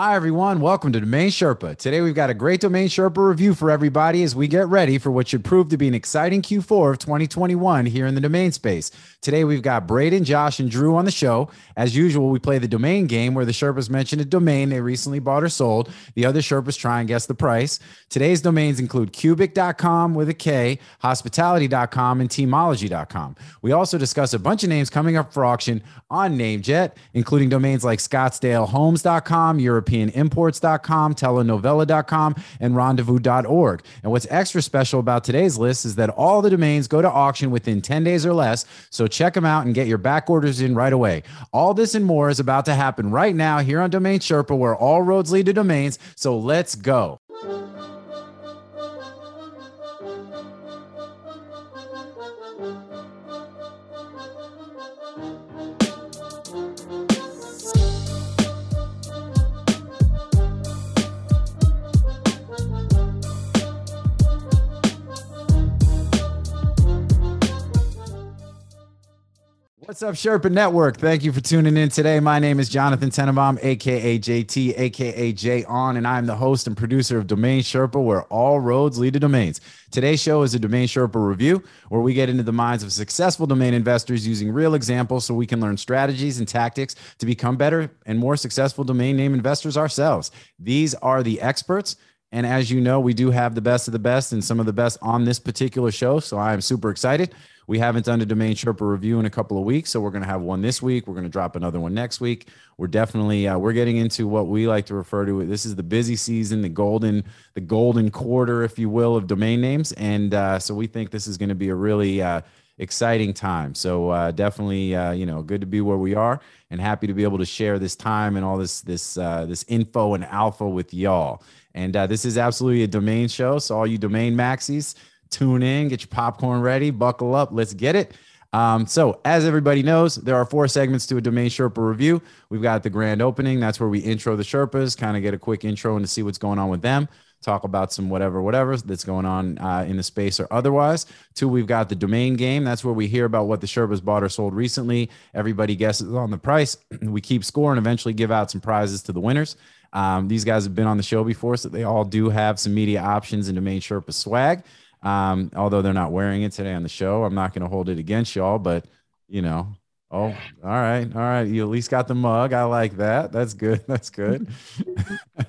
Hi, everyone. Welcome to Domain Sherpa. Today, we've got a great Domain Sherpa review for everybody as we get ready for what should prove to be an exciting Q4 of 2021 here in the domain space. Today, we've got Braden, Josh, and Drew on the show. As usual, we play the domain game where the Sherpas mention a domain they recently bought or sold. The other Sherpas try and guess the price. Today's domains include cubic.com with a K, hospitality.com, and teamology.com. We also discuss a bunch of names coming up for auction on NameJet, including domains like scottsdalehomes.com, europeanimports.com, telenovela.com, and rendezvous.org. And what's extra special about today's list is that all the domains go to auction within 10 days or less. So check them out and get your back orders in right away. All this and more is about to happen right now here on Domain Sherpa, where all roads lead to domains. So let's go. What's up, Sherpa Network? Thank you for tuning in today. My name is Jonathan Tenenbaum, aka JT, aka J On, and I'm the host and producer of Domain Sherpa, where all roads lead to domains. Today's show is a Domain Sherpa review, where we get into the minds of successful domain investors using real examples so we can learn strategies and tactics to become better and more successful domain name investors ourselves. These are the experts. And as you know, we do have the best of the best and some of the best on this particular show. So I am super excited. We haven't done a domain Sherpa review in a couple of weeks, so we're going to have one this week. We're going to drop another one next week. We're definitely uh, we're getting into what we like to refer to. This is the busy season, the golden the golden quarter, if you will, of domain names, and uh, so we think this is going to be a really uh, exciting time. So uh, definitely, uh, you know, good to be where we are, and happy to be able to share this time and all this this uh, this info and alpha with y'all. And uh, this is absolutely a domain show. So all you domain maxis, tune in, get your popcorn ready, buckle up, let's get it. Um, so, as everybody knows, there are four segments to a domain Sherpa review. We've got the grand opening. That's where we intro the Sherpas, kind of get a quick intro and to see what's going on with them. Talk about some whatever, whatever that's going on uh, in the space or otherwise. Two, we've got the domain game. That's where we hear about what the Sherpas bought or sold recently. Everybody guesses on the price. We keep score and eventually give out some prizes to the winners. Um, these guys have been on the show before, so they all do have some media options and domain Sherpa swag. Um, although they're not wearing it today on the show, I'm not going to hold it against y'all, but you know, oh, all right, all right. You at least got the mug. I like that. That's good. That's good.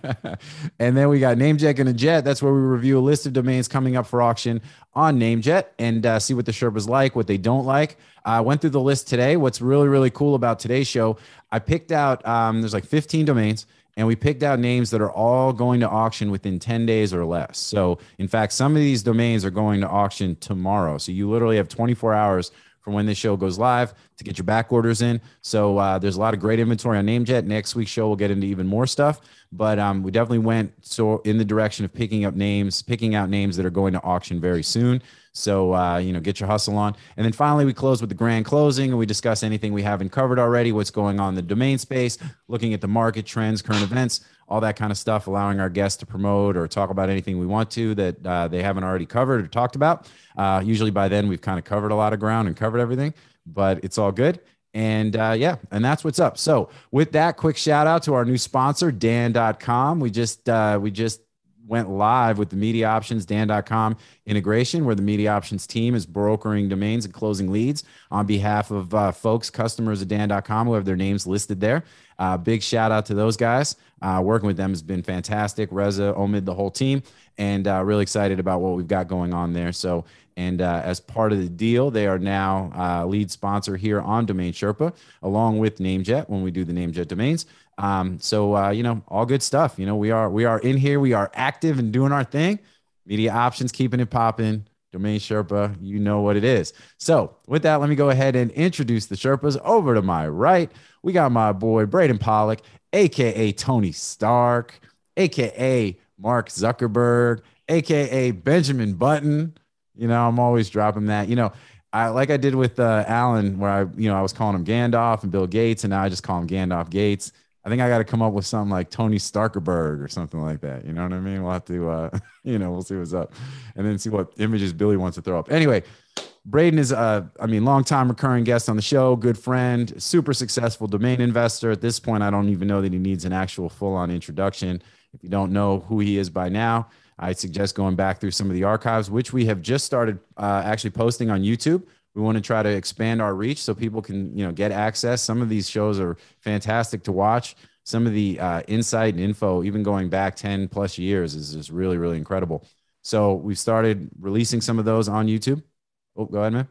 and then we got NameJet and a Jet. That's where we review a list of domains coming up for auction on NameJet and uh, see what the Sherpas like, what they don't like. I went through the list today. What's really, really cool about today's show, I picked out, um, there's like 15 domains and we picked out names that are all going to auction within 10 days or less. So, in fact, some of these domains are going to auction tomorrow. So, you literally have 24 hours from when this show goes live to get your back orders in. So, uh, there's a lot of great inventory on NameJet. Next week's show, we'll get into even more stuff. But um, we definitely went so in the direction of picking up names, picking out names that are going to auction very soon. So, uh, you know, get your hustle on. And then finally, we close with the grand closing and we discuss anything we haven't covered already, what's going on in the domain space, looking at the market trends, current events, all that kind of stuff, allowing our guests to promote or talk about anything we want to that uh, they haven't already covered or talked about. Uh, usually by then, we've kind of covered a lot of ground and covered everything, but it's all good. And uh, yeah, and that's what's up. So with that, quick shout out to our new sponsor, Dan.com. We just uh, we just went live with the media options dan.com integration where the media options team is brokering domains and closing leads on behalf of uh, folks customers of dan.com who have their names listed there. Uh, big shout out to those guys. Uh, working with them has been fantastic. Reza omid the whole team. And uh, really excited about what we've got going on there. So and uh, as part of the deal, they are now uh, lead sponsor here on Domain Sherpa, along with NameJet when we do the NameJet domains. Um, so uh, you know, all good stuff. You know, we are we are in here, we are active and doing our thing. Media options, keeping it popping. Domain Sherpa, you know what it is. So with that, let me go ahead and introduce the Sherpas. Over to my right, we got my boy Braden Pollock, aka Tony Stark, aka Mark Zuckerberg, aka Benjamin Button. You know, I'm always dropping that. You know, I like I did with uh, Alan, where I, you know, I was calling him Gandalf and Bill Gates, and now I just call him Gandalf Gates. I think I got to come up with something like Tony Starkerberg or something like that. You know what I mean? We'll have to, uh, you know, we'll see what's up, and then see what images Billy wants to throw up. Anyway, Braden is a, I mean, longtime recurring guest on the show, good friend, super successful domain investor. At this point, I don't even know that he needs an actual full on introduction. If you don't know who he is by now, I suggest going back through some of the archives, which we have just started uh, actually posting on YouTube. We want to try to expand our reach so people can, you know, get access. Some of these shows are fantastic to watch. Some of the uh, insight and info, even going back 10 plus years, is just really, really incredible. So we've started releasing some of those on YouTube. Oh, go ahead, man.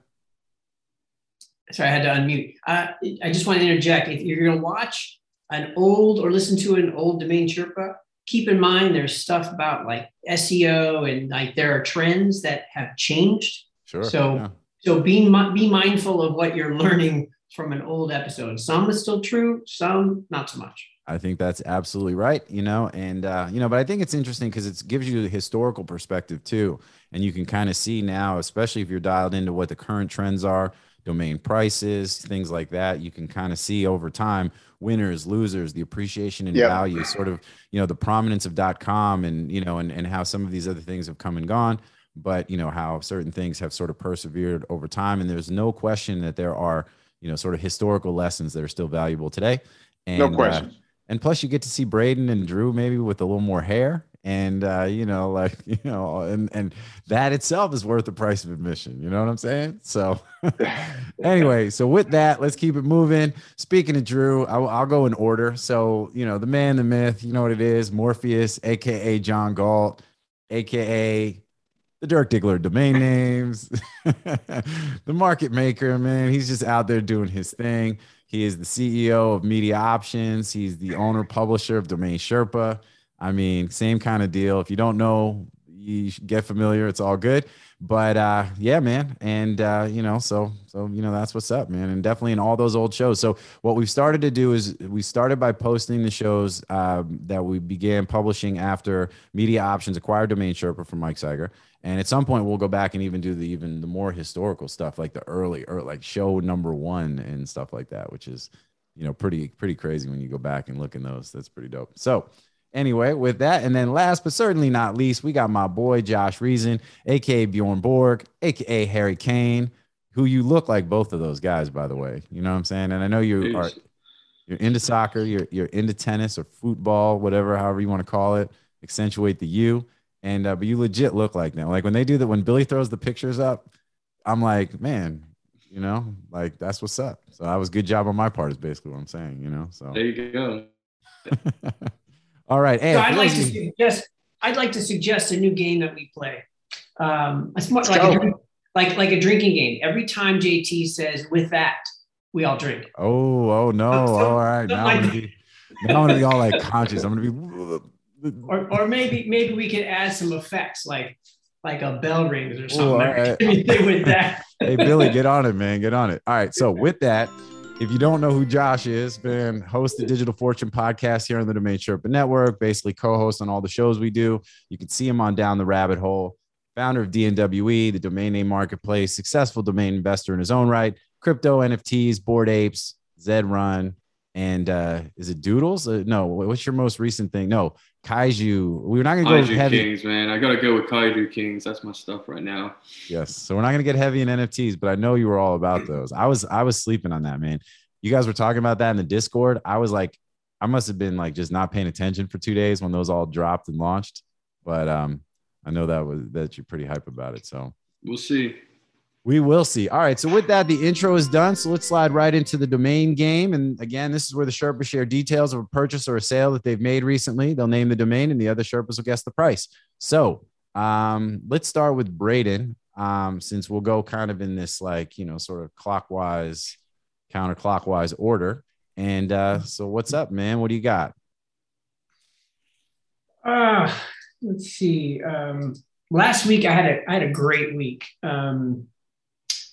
Sorry, I had to unmute. Uh, I just want to interject. If you're going to watch an old or listen to an old domain Sherpa, keep in mind there's stuff about like SEO and like there are trends that have changed. Sure. So yeah. So be be mindful of what you're learning from an old episode. Some is still true, some not so much. I think that's absolutely right, you know, and uh, you know, but I think it's interesting because it gives you a historical perspective too, and you can kind of see now, especially if you're dialed into what the current trends are, domain prices, things like that. You can kind of see over time winners, losers, the appreciation in yep. value, sort of, you know, the prominence of .com, and you know, and and how some of these other things have come and gone, but you know how certain things have sort of persevered over time, and there's no question that there are, you know, sort of historical lessons that are still valuable today. And, no question. Uh, and plus you get to see Braden and Drew maybe with a little more hair and uh, you know like you know and and that itself is worth the price of admission you know what i'm saying so anyway so with that let's keep it moving speaking of drew I'll, I'll, go in order so you know the man the myth you know what it is morpheus aka john galt aka the Dirk Diggler domain names, the market maker, man. He's just out there doing his thing. He is the CEO of Media Options. He's the owner publisher of Domain Sherpa. I mean, same kind of deal. If you don't know, you get familiar. It's all good. But uh, yeah, man, and uh, you know, so so you know that's what's up, man, and definitely in all those old shows. So what we've started to do is we started by posting the shows um, that we began publishing after Media Options acquired Domain Sherpa from Mike Cyger. And at some point, we'll go back and even do the even the more historical stuff, like the early or like show number one and stuff like that, which is you know pretty pretty crazy when you go back and look in those. That's pretty dope. So anyway, with that, and then last but certainly not least, we got my boy Josh Reason, aka Bjorn Borg, aka Harry Kane, who you look like both of those guys, by the way. You know what I'm saying? And I know you are you're into soccer, you're you're into tennis or football, whatever, however you want to call it. Accentuate the U and uh, but you legit look like them. Like when they do that, when Billy throws the pictures up, I'm like, man, you know, like that's what's up. So that was good job on my part, is basically what I'm saying, you know. So there you go. All right. Hey, so I'd like to suggest I'd like to suggest a new game that we play. Um, it's more like a, like like a drinking game. Every time JT says with that, we all drink. Oh, oh no. So, all right. Now, like, I'm gonna be, now I'm gonna be all like conscious. I'm gonna be or, or maybe maybe we could add some effects like like a bell rings or something right. with that. hey Billy, get on it, man. Get on it. All right. So with that, if you don't know who Josh is, been host the Digital Fortune podcast here on the Domain Sherpa Network, basically co-host on all the shows we do. You can see him on Down the Rabbit Hole, founder of DNWE, the domain name marketplace, successful domain investor in his own right, crypto NFTs, Bored Apes, Zed Run, and uh, is it Doodles? Uh, no, what's your most recent thing? No, Kaiju. We're not gonna go heavy. Kaiju Kingz, man. I gotta go with Kaiju Kingz. That's my stuff right now. Yes. So we're not gonna get heavy in NFTs, but I know you were all about those. I was I was sleeping on that, man. You guys were talking about that in the Discord. I was like, I must have been like just not paying attention for two days when those all dropped and launched. But um, I know that was that you're pretty hype about it. So we'll see. We will see. All right. So with that, the intro is done. So let's slide right into the domain game. And again, this is where the Sherpas share details of a purchase or a sale that they've made recently. They'll name the domain, and the other Sherpas will guess the price. So um, let's start with Braden, um, since we'll go kind of in this like you know sort of clockwise, counterclockwise order. And uh, so, what's up, man? What do you got? Uh, let's see. Um, last week I had a I had a great week. Um,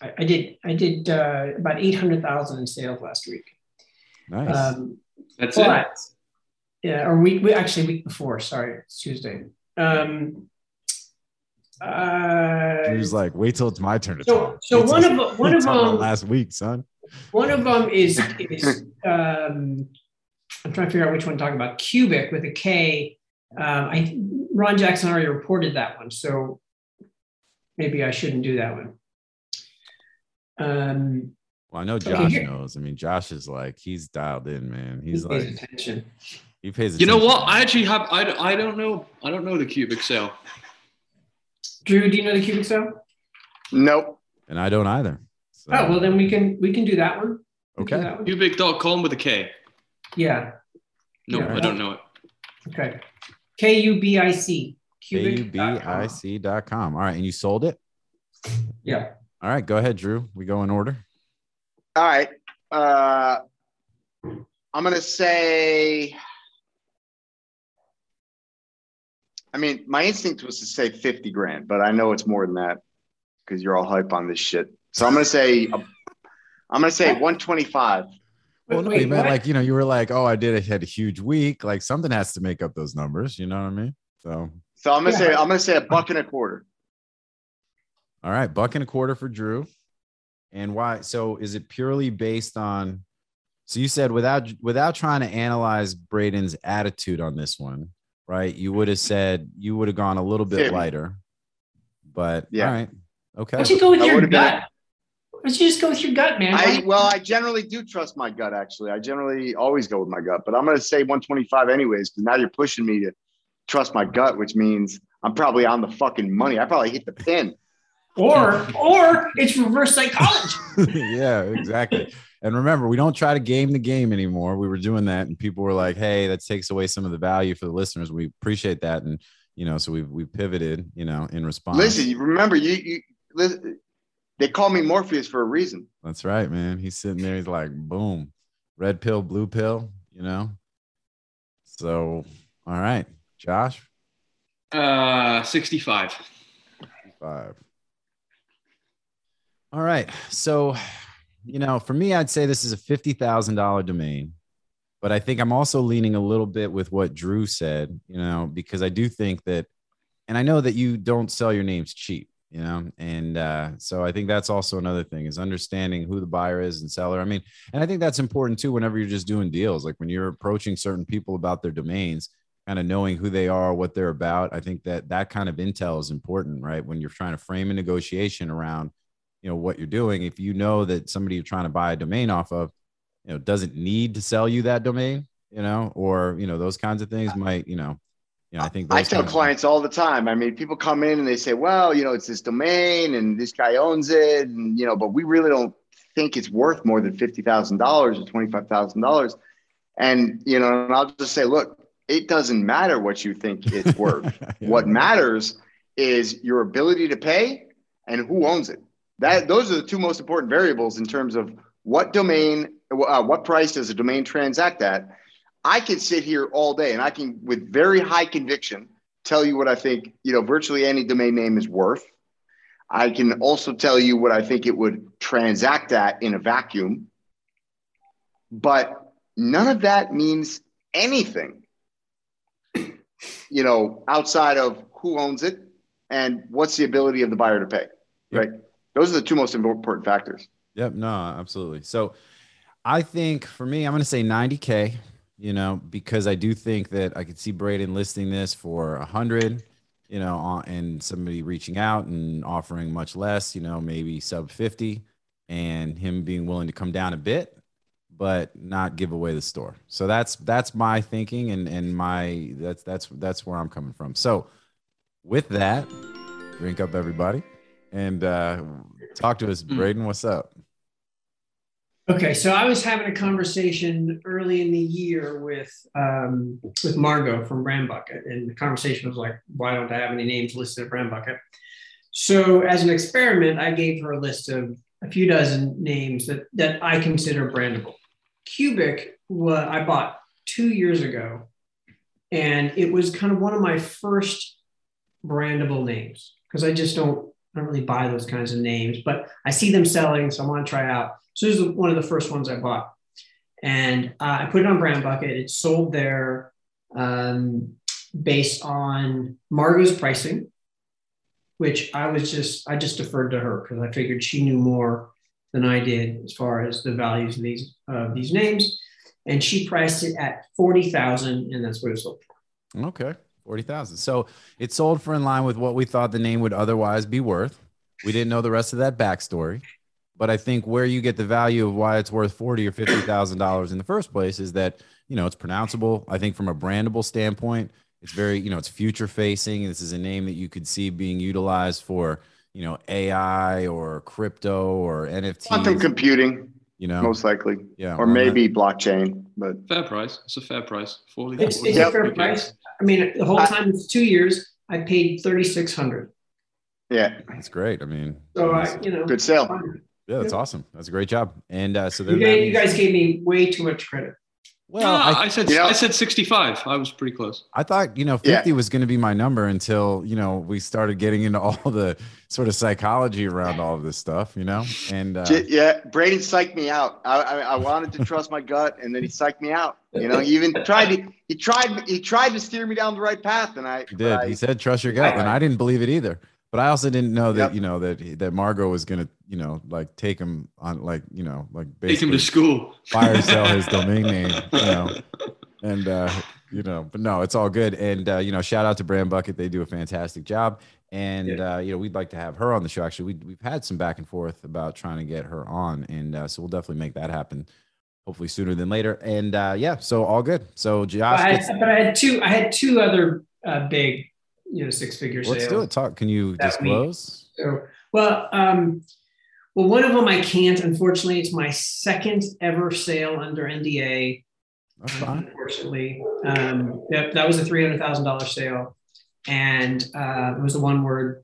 I, I did I did uh, about eight hundred thousand in sales last week. Nice. Um, That's but, it. Yeah, or week we actually week before. Sorry, it's Tuesday. Um, uh, he was like, "Wait till it's my turn to so, talk." So Wait one of one of them last week, son. One of them is is um, I'm trying to figure out which one to talk about. Cubic with a K. Um, I Ron Jackson already reported that one, so maybe I shouldn't do that one. Um, Well, I know Josh here- knows. I mean, Josh is like he's dialed in, man. He's he pays like attention. he pays. Attention. You know what? I actually have. I, I don't know. I don't know the cubic cell. Drew, do you know the cubic cell? Nope. and I don't either. So, Oh well, then we can we can do that one. We can do okay. that one. Cubic.com with a K. Yeah. No, Yeah. I don't know it. Okay. K U B I C. kubic.com. All right, and you sold it. Yeah. All right, go ahead, Drew. We go in order. All right. Uh, I'm gonna say. I mean, my instinct was to say 50 grand, but I know it's more than that because you're all hype on this shit. So I'm gonna say, I'm gonna say 125. Well, no, Wait, you meant like you know, you were like, oh, I did. I had a huge week. Like something has to make up those numbers. You know what I mean? So, So I'm gonna Yeah. say, I'm gonna say a buck and a quarter. All right, buck and a quarter for Drew. And why? So, is it purely based on? So you said without without trying to analyze Braden's attitude on this one, right? You would have said you would have gone a little bit Yeah. lighter. But Yeah. all right, okay. Why don't you go with I your would've been- gut? Why don't you just go with your gut, man? I well, I generally do trust my gut. Actually, I generally always go with my gut, but I'm gonna say 125 anyways because now you're pushing me to trust my gut, which means I'm probably on the fucking money. I probably hit the pin. Or or it's reverse psychology. yeah, exactly. And remember, we don't try to game the game anymore. We were doing that, and people were like, "Hey, that takes away some of the value for the listeners." We appreciate that, and you know, so we we pivoted, you know, in response. Listen, you remember you you listen, they call me Morpheus for a reason. That's right, man. He's sitting there. He's like, "Boom, red pill, blue pill," you know. So, all right, Josh, Uh, 65. five. All right, so you know, for me, I'd say this is a fifty thousand dollar domain. but I think I'm also leaning a little bit with what Drew said, you know, because I do think that, and I know that you don't sell your names cheap, you know, and uh, so I think that's also another thing is understanding who the buyer is and seller. I mean, and I think that's important too whenever you're just doing deals, like when you're approaching certain people about their domains, kind of knowing who they are, what they're about. I think that that kind of intel is important, right? When you're trying to frame a negotiation around, you know, what you're doing. If you know that somebody you're trying to buy a domain off of, you know doesn't need to sell you that domain you know or you know those kinds of things might you know you know i think I tell clients all the time. I mean, people come in and they say, "Well, you know, it's this domain, and this guy owns it, and you know, but we really don't think it's worth more than fifty thousand dollars or twenty five thousand dollars." And you know, and I'll just say, "Look, it doesn't matter what you think it's worth. Yeah. What matters is your ability to pay and who owns it. That those are the two most important variables in terms of what domain, uh, what price does a domain transact at. I can sit here all day and I can, with very high conviction, tell you what I think. You know, virtually any domain name is worth. I can also tell you what I think it would transact at in a vacuum. But none of that means anything you know, outside of who owns it and what's the ability of the buyer to pay, Yep. Those are the two most important factors. Yep. No, absolutely. So I think for me, I'm going to say 90K, you know, because I do think that I could see Braden listing this for 100, you know, and somebody reaching out and offering much less, you know, maybe sub 50, and him being willing to come down a bit, but not give away the store. So that's that's my thinking and and my that's that's that's where I'm coming from. So with that, drink up everybody and uh talk to us, Mm. Braden. What's up? Okay, so I was having a conversation early in the year with um, with Margot from Brand Bucket, and the conversation was like, "Why don't I have any names listed at Brand Bucket?" So, as an experiment, I gave her a list of a few dozen names that that I consider brandable. Cubic, what I bought two years ago, and it was kind of one of my first brandable names because I just don't I don't really buy those kinds of names, but I see them selling, so I want to try out. So this is one of the first ones I bought, and uh, I put it on Brand Bucket. It sold there um, based on Margot's pricing, which I was just I just deferred to her because I figured she knew more than I did as far as the values of these uh, these names, and she priced it at forty thousand, and that's what it sold for. Okay. 40,000. So it sold for in line with what we thought the name would otherwise be worth. We didn't know the rest of that backstory. But I think where you get the value of why it's worth forty or fifty thousand dollars in the first place is that you know it's pronounceable. I think from a brandable standpoint, it's very you know it's future facing. This is a name that you could see being utilized for you know AI or crypto or NFT. Quantum computing, You know, most likely, yeah, or well, maybe blockchain. But Fair price. It's a fair price. 40. It's, 40. it's Yep. a fair price. I mean, the whole I- time it's two years. I paid thirty six hundred. yeah, That's great. I mean, So I, you know, good sale. yeah, that's awesome. That's a great job. And uh, so then you, that guys, you guys gave me way too much credit. Well, No, I, I, said Yeah. I said 65. I was pretty close. I thought, you know, Yeah. 50 was going to be my number until, you know, we started getting into all the sort of psychology around all of this stuff, you know? And uh, yeah, Braden psyched me out. I, I, I wanted to trust my gut, and then he psyched me out. You know, he even tried to he tried he tried to steer me down the right path, and I he did. I- he said, trust your gut. And I- I didn't believe it either. But I also didn't know that, Yep. you know, that that Margot was going to, you know, like take him on, like, you know, like Take him to school. fire sell his domain name, you know, and uh, you know, but no, it's all good. And uh, you know, shout out to Brand Bucket; they do a fantastic job. And uh, you know, we'd like to have her on the show. Actually, we we've had some back and forth about trying to get her on, and uh, so we'll definitely make that happen. Hopefully sooner than later. And uh, yeah, so all good. So But Josh, I, gets, had, but I had two. I had two other uh, big, you know, six figure let's do it. Talk. Can you disclose? So, well, um, well, one of them I can't. Unfortunately, it's my second ever sale under NDA. That's fine. Unfortunately, um, that, that was a three hundred thousand dollar sale, and uh, it was a one word.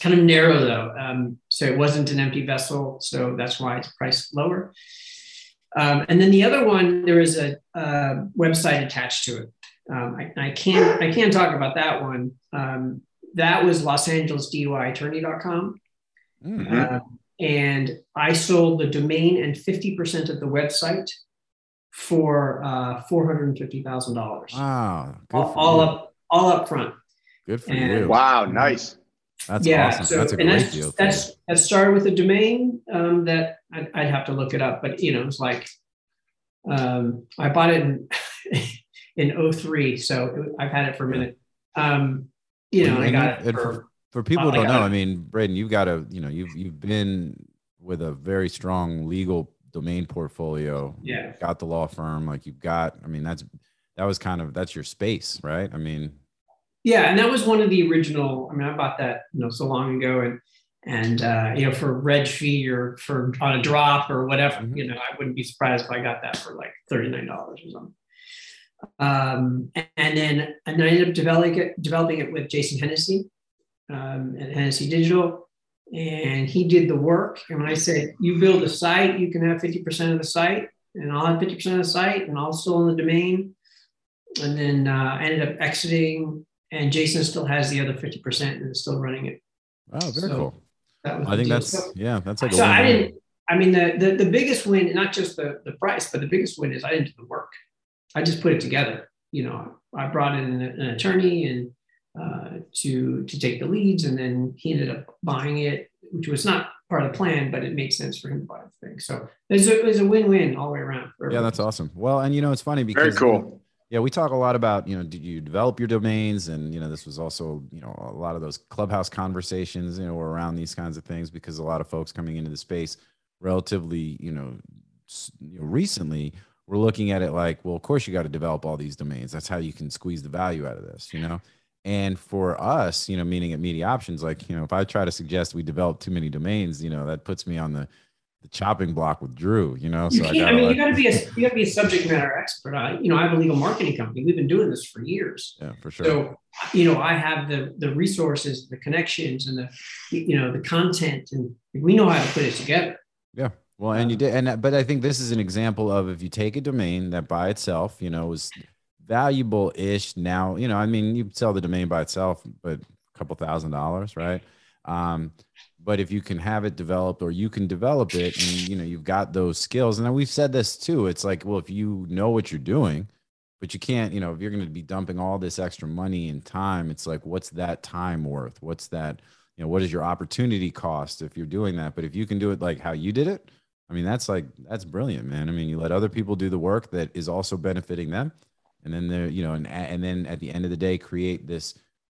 Kind of narrow though, um, so it wasn't an empty vessel, so that's why it's priced lower. Um, and then the other one, there is a, uh website attached to it. Um, I, I can't I can't talk about that one. Um, that was Los Angeles DUI attorney.com. Mm, Mhm. Um, and I sold the domain and 50% of the website for uh, $450,000. Wow. Good All, all up, all up front. Good for and- you. wow, nice. That's yeah. awesome. So, that's a and great that's, deal. that's, that started with a domain um, that I'd, I'd have to look it up, but you know, it's like, um, I bought it in, in 03. So I've had it for a minute. Um, you know, Well, I got it and for, for people who don't know, got I mean, Braden, you've got a, you know, you've you've been with a very strong legal domain portfolio. yeah. You've got the law firm, like you've got. I mean, that's that was kind of that's your space, right? I mean, Yeah, and that was one of the original. I mean, I bought that you know so long ago, and and uh, you know for reg fee or for on a drop or whatever. Mhm. You know, I wouldn't be surprised if I got that for like thirty nine dollars or something. Um, and then and then I ended up developing it, developing it with Jason Hennessy um, at Hennessy Digital, and he did the work. And when I said you build a site, you can have fifty percent of the site, and I'll have fifty percent of the site, and I'll still own the domain. And then uh, I ended up exiting and Jason still has the other 50% and is still running it. oh, very So, cool. That was I think deal. that's so, yeah, that's like a so I didn't, I mean, the, the, the biggest win, not just the, the price, but the biggest win is I didn't do the work. I just put it together. You know, I brought in an, an attorney and uh, to, to take the leads and then he ended up buying it, which was not part of the plan, but it made sense for him to buy the thing. So there's a, there's a win-win all the way around. for Yeah, that's awesome. Well, and you know, it's funny because Very because cool. Yeah, we talk a lot about, you know, did you develop your domains? And, you know, this was also, you know, a lot of those clubhouse conversations, you know, were around these kinds of things because a lot of folks coming into the space relatively, you know, s- you know, recently we're looking at it like, well, of course you got to develop all these domains. That's how you can squeeze the value out of this, you know? And for us, you know, meaning at Media Options, like, you know, if I try to suggest we develop too many domains, you know, that puts me on the, the chopping block with Drew, you know? You So I can't, I, gotta, mean, like- you got to be a you got to be a subject matter expert. I, you know, I have a legal marketing company. We've been doing this for years. yeah, for sure. So, you know, I have the the resources, the connections, and the you know the content, and we know how to put it together. Well, and you Um, did, and but I think this is an example of if you take a domain that by itself, you know, is valuable ish. Now, you know, I mean, you sell the domain by itself, but a couple thousand dollars, right? Um, but if you can have it developed, or you can develop it, and you know, you've got those skills. And we've said this too. It's like, well, if you know what you're doing, but you can't, you know, if you're going to be dumping all this extra money and time, it's like, what's that time worth? What's that? You know, what is your opportunity cost if you're doing that? But if you can do it like how you did it, I mean, that's like that's brilliant, man. I mean, you let other people do the work that is also benefiting them, and then they're you know, and and then at the end of the day, create this.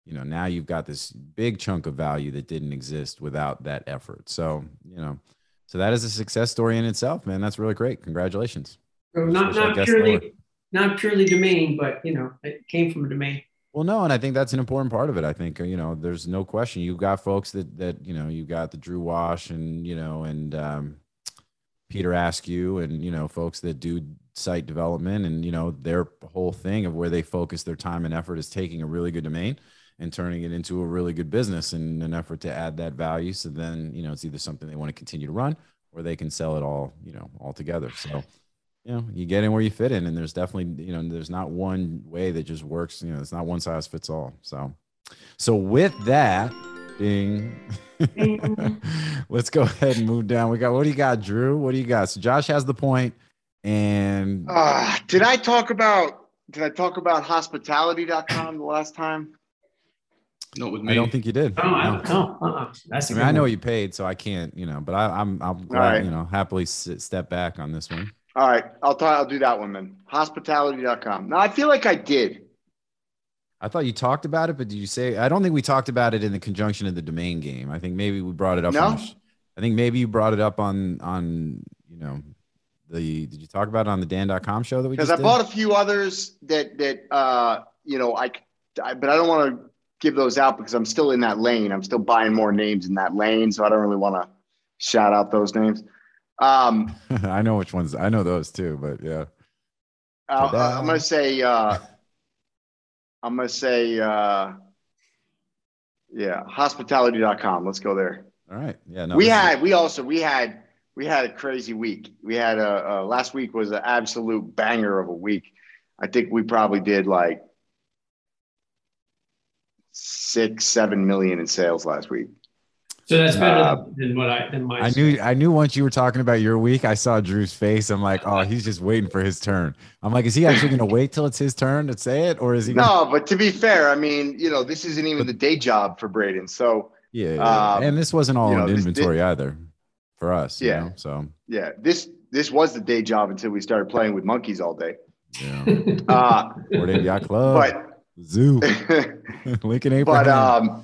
You know, now you've got this big chunk of value that didn't exist without that effort. So you know, So that is a success story in itself, man. That's really great. Congratulations. So not not purely not purely domain, but you know, it came from a domain. Well, no, and I think that's an important part of it. I think you know, there's no question. You've got folks that that you know, you got the Drew Wash and you know, and um, Peter Askew, and you know, folks that do site development, and you know, their whole thing of where they focus their time and effort is taking a really good domain and turning it into a really good business in an effort to add that value. So then, you know, it's either something they want to continue to run or they can sell it all, you know, all together. So, you know, you get in where you fit in, and there's definitely, you know, there's not one way that just works. You know, it's not one size fits all. So, so with that being, let's go ahead and move down. We got what do you got, Drew? What do you got? So Josh has the point, and Uh, did I talk about did I talk about hospitality.com the last time? Not with me. I don't think you did. Oh, I don't know. Uh-uh. That's I a mean, I know you paid, so I can't, you know, but I, I'm, I'm glad, right. you know, happily sit, step back on this one. All right, I'll talk, I'll do that one then. Hospitality.com. Now I feel like I did. I thought you talked about it, but did you say? I don't think we talked about it in the conjunction of the domain game. I think maybe we brought it up. No? on the sh- I think maybe you brought it up on on you know the. Did you talk about it on the Dan.com show that we because I did? bought a few others that that uh, you know I, I but I don't want to give those out because I'm still in that lane. I'm still buying more names in that lane, so I don't really want to shout out those names. Um, I know which ones. I know those too, but yeah. Ta-da. I'm gonna say uh, I'm gonna say uh, yeah, hospitality.com. Let's go there. All right. Yeah. No. we had we also we had we had a crazy week. We had a, a last week was an absolute banger of a week. I think we probably did like six, seven million in sales last week. So that's better Uh, than what I than my. I knew. I knew once you were talking about your week, I saw Drew's face. I'm like, oh, he's just waiting for his turn. I'm like, is he actually going to wait till it's his turn to say it, or is he? Gonna- No, but to be fair, I mean, you know, this isn't even the day job for Braden. So Yeah. yeah. Um, and this wasn't all you know, in this- inventory either, for us. you Yeah. know, So yeah, this this was the day job until we started playing with monkeys all day. yeah. Uh, Fort Yacht Club, Zoo, Lincoln Abraham. but um,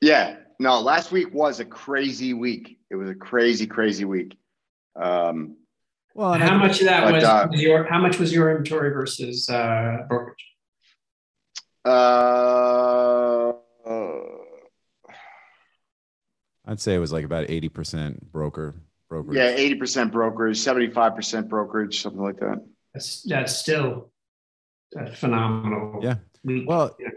yeah, no, last week was a crazy week. It was a crazy, crazy week. Um, well, and how I- much of that But, was, uh, was your how much was your inventory versus uh, brokerage? uh, I'd say it was like about 80% broker brokerage. yeah, eighty percent brokerage, seventy five percent brokerage, something like that. That's that's still a phenomenal. Yeah. week. Well, Yeah.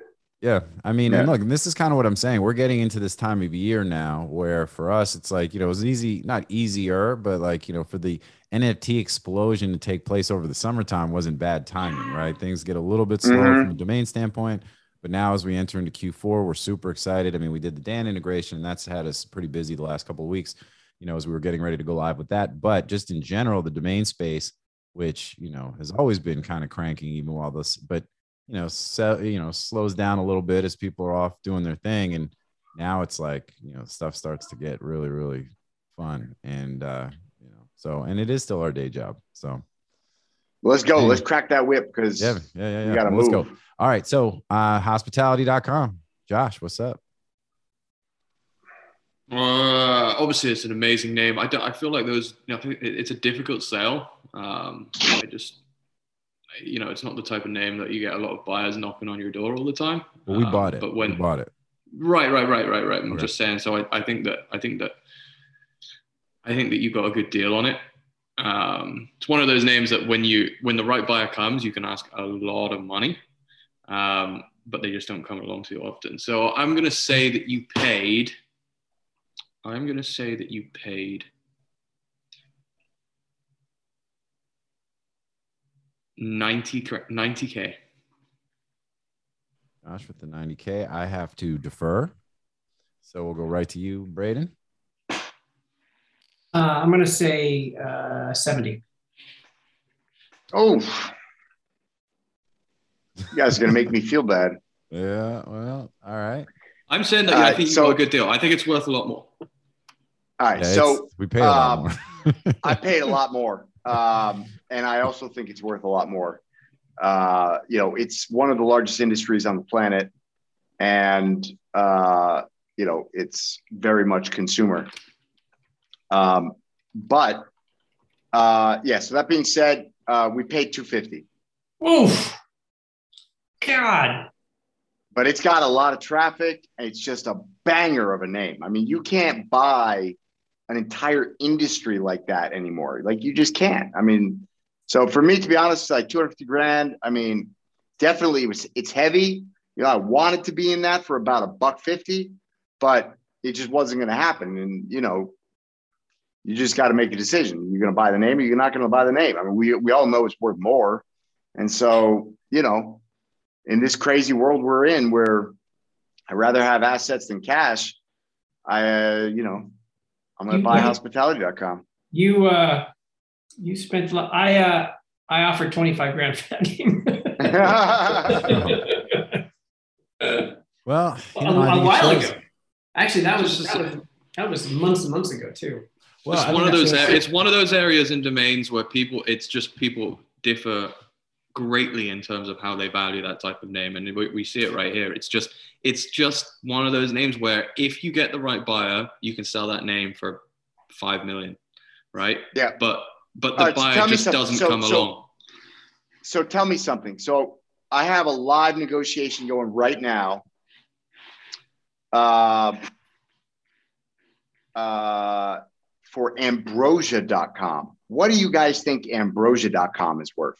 Yeah, I mean, and Yeah. look, and this is kind of what I'm saying. We're getting into this time of year now where for us, it's like, you know, it's easy, not easier, but like, you know, for the NFT explosion to take place over the summertime wasn't bad timing, right? Things get a little bit slower Mhm. from a domain standpoint. But now as we enter into Q4, we're super excited. I mean, we did the Dan integration, and that's had us pretty busy the last couple of weeks, you know, as we were getting ready to go live with that. But just in general, the domain space, which, you know, has always been kind of cranking even while this, but you know, so, you know, slows down a little bit as people are off doing their thing. And now it's like, you know, stuff starts to get really, really fun. And, uh, you know, so, and it is still our day job. So, Let's go. Hey. Let's crack that whip because yeah, yeah, yeah. we yeah. got to Let's move. go. All right. So, uh, hospitality.com. Josh, what's up? Uh, obviously, it's an amazing name. I, don't, I feel like those. You know, I think it- it's a difficult sale. Um, I just, you know, it's not the type of name that you get a lot of buyers knocking on your door all the time. Well, we Um, bought it. but when we bought it. Right, right, right, right, right. I'm Okay. just saying. So I, I think that I think that I think that you got a good deal on it. Um, it's one of those names that when you when the right buyer comes, you can ask a lot of money, um, but they just don't come along too often. So I'm gonna say that you paid. I'm gonna say that you paid. 90 90k. Josh with the 90K. I have to defer. So we'll go right to you, Braden. Uh, I'm going to say uh, 70. Oh, you guys are gonna make me feel bad. Yeah. Well, all right. I'm saying that All I right, think you so- got a good deal. I think it's worth a lot more. All right, Yeah, so we paid a lot um, more. I paid a lot more, um, and I also think it's worth a lot more. Uh, you know, it's one of the largest industries on the planet, and uh, you know, it's very much consumer. Um, but uh, yeah. So that being said, uh, we paid two fifty. Oof. God. But it's got a lot of traffic. It's just a banger of a name. I mean, you can't buy an entire industry like that anymore. Like you just can't. I mean, so for me, to be honest, like 250 grand. I mean, definitely it was, it's heavy. You know, I wanted to be in that for about a buck 50, but it just wasn't going to happen. And, you know, you just got to make a decision. You're going to buy the name or you're not going to buy the name. I mean, we, we all know it's worth more. And so, you know, in this crazy world we're in where I'd rather have assets than cash, I, uh, you know, I'm going to buy hospitality.com. You, uh, you spent, I, uh, I offered 25 grand for that game. well, you know, a, a while ago. Actually, that was, that was, that was months and months ago too. Well, it's one of those. It's one of those areas in domains where people. It's just people differ greatly in terms of how they value that type of name, and we, we see it right here. It's just. It's just one of those names where if you get the right buyer, you can sell that name for five million, right? Yeah. But but the right, buyer just doesn't so, come so, along. So tell me something. So I have a live negotiation going right now. Uh, uh, for ambrosia.com. What do you guys think ambrosia.com is worth?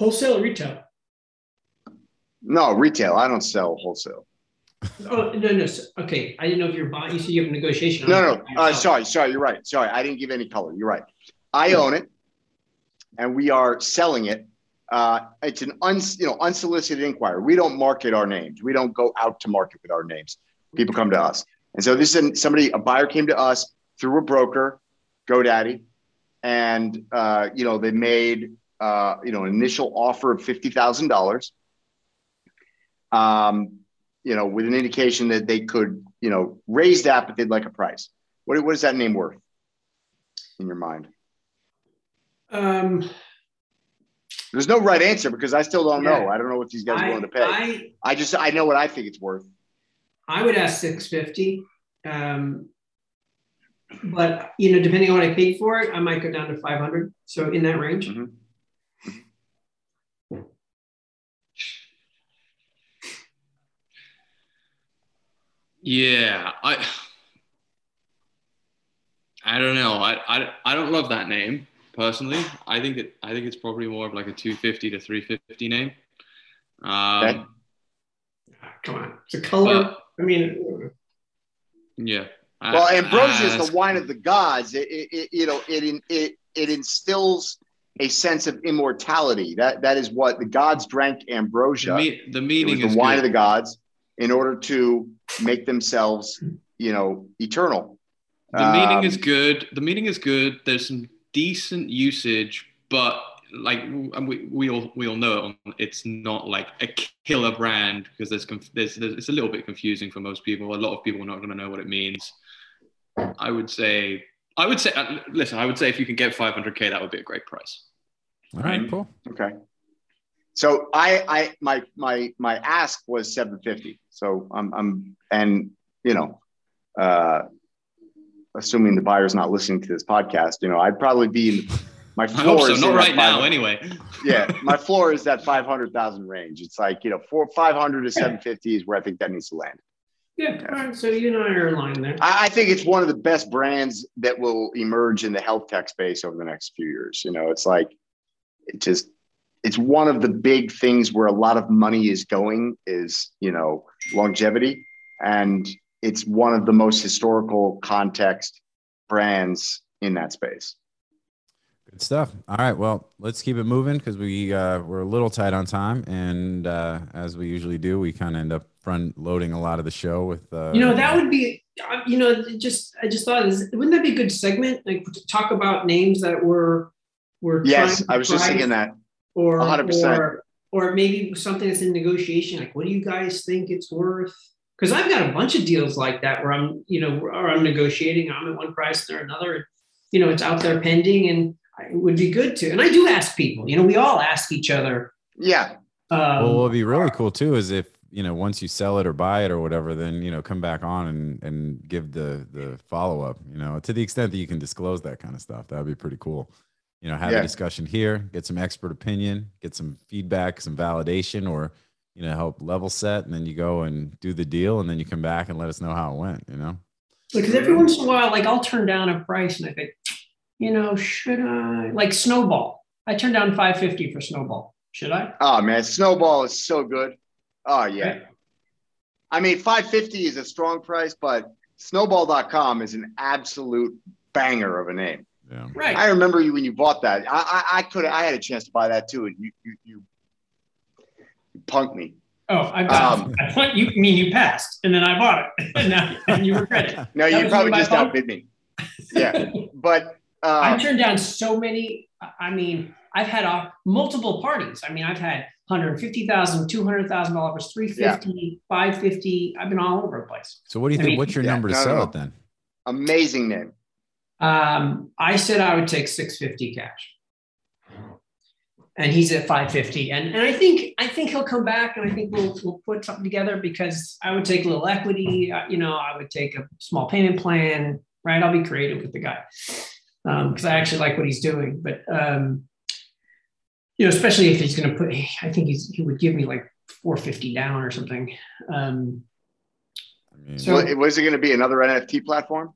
Wholesale or retail? No, retail. I don't sell wholesale. Oh no no okay. I didn't know if you're buying. You said you have a negotiation. No no. Uh, sorry sorry. You're right. Sorry, I didn't give any color. You're right. I own it, and we are selling it. Uh, it's an uns, you know unsolicited inquiry. We don't market our names. We don't go out to market with our names. People come to us. And so this is somebody, a buyer came to us through a broker, GoDaddy, and uh, you know they made uh, you know an initial offer of fifty thousand dollars. Um, you know, with an indication that they could you know raise that, but they'd like a price. What what is that name worth in your mind? Um. There's no right answer because I still don't yeah, know. I don't know what these guys are willing to pay. I, I just I know what I think it's worth. I would ask 650. Um, but you know, depending on what I paid for it, I might go down to 500. So in that range. Mm-hmm. Yeah, I I don't know. I, I I don't love that name personally. I think it I think it's probably more of like a 250 to 350 name. Um, okay. Come on, it's a color. But, I mean, yeah. Well, ambrosia is the wine of the gods. It, it, it, you know, it, it it instills a sense of immortality. That that is what the gods drank ambrosia. The, me- the meaning is the wine good. of the gods in order to make themselves, you know, eternal. The um, meaning is good. The meaning is good. There's some decent usage, but like we, we all we all know it's not like a killer brand because there's, there's, there's it's a little bit confusing for most people. A lot of people are not going to know what it means. I would say I would say uh, listen. I would say if you can get 500k, that would be a great price. All right, cool. Okay. So I I my my my ask was 750. So I'm I'm and you know uh assuming the buyer's not listening to this podcast, you know, I'd probably be in my floor so. is not right now anyway. yeah, my floor is that 500,000 range. It's like, you know, four, 500 to 750 is where I think that needs to land. Yeah. yeah. All right. So you and I are aligned there. I, I think it's one of the best brands that will emerge in the health tech space over the next few years. You know, it's like, it just, it's one of the big things where a lot of money is going is, you know, longevity. And it's one of the most historical context brands in that space. Good stuff. All right. Well, let's keep it moving because we uh, we're a little tight on time, and uh, as we usually do, we kind of end up front loading a lot of the show with. Uh, you know, that would be. Uh, you know, just I just thought, is, wouldn't that be a good segment? Like to talk about names that were were. Yes, I was just thinking that. Or 100%. or or maybe something that's in negotiation. Like, what do you guys think it's worth? Because I've got a bunch of deals like that where I'm, you know, or I'm negotiating. I'm at one price and they're another. You know, it's out there pending and it would be good to. And I do ask people, you know, we all ask each other. Yeah. Um, well, what would be really cool too is if you know once you sell it or buy it or whatever, then you know come back on and and give the the follow up. You know, to the extent that you can disclose that kind of stuff, that would be pretty cool. You know, have Yeah. a discussion here, get some expert opinion, get some feedback, some validation, or you know help level set, and then you go and do the deal, and then you come back and let us know how it went. You know. Because every once in a while, like I'll turn down a price and I think, you know, should I like Snowball? I turned down 550 for Snowball. Should I? Oh man, Snowball is so good. Oh yeah. Right. I mean, 550 is a strong price, but snowball.com is an absolute banger of a name. Yeah. Right. I remember you when you bought that. I I, I could I had a chance to buy that too, and you you you, you punked me. oh, I passed. Um, I thought you mean you passed, and then I bought it, and now and you regret it. No, That you probably just outbid me. Yeah, but I uh, turned down so many. I- I mean, I've had uh, multiple parties. I mean, I've had 150,000, 200,000 dollars, 350, 550. I've been all over the place. So what do you I think? mean- What's your Yeah, number to no, sell no. it then? amazing name. Um, I said I would take 650 cash. And he's at 550. And, and I think I think he'll come back and I think we'll we'll put something together because I would take a little equity, uh, you know, I would take a small payment plan, right? I'll be creative with the guy. Um, because I actually like what he's doing. But um, you know, especially if he's gonna put I think he's he would give me like 450 down or something. Um, I mean, So- What, was it going to be another NFT platform?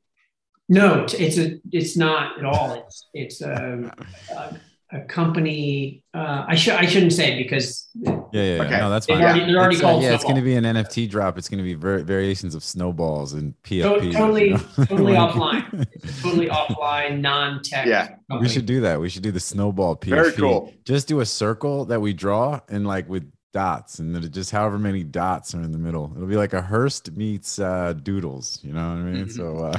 No, it's a it's not at all. It's it's a a, a company. Uh, I should I shouldn't say it because yeah, yeah, yeah. Okay. No, that's they're fine. already, they're already It's, uh, called. yeah, it's going to be an NFT drop. It's going to be var- variations of snowballs and To- PFP. totally you know? totally Like- offline. It's totally offline, non-tech. Yeah. We should do that. We should do the snowball PFP. Very cool. Just do a circle that we draw and like with dots, and then just however many dots are in the middle. It'll be like a Hirst meets uh, Doodles. You know what I mean? Mhm. So uh,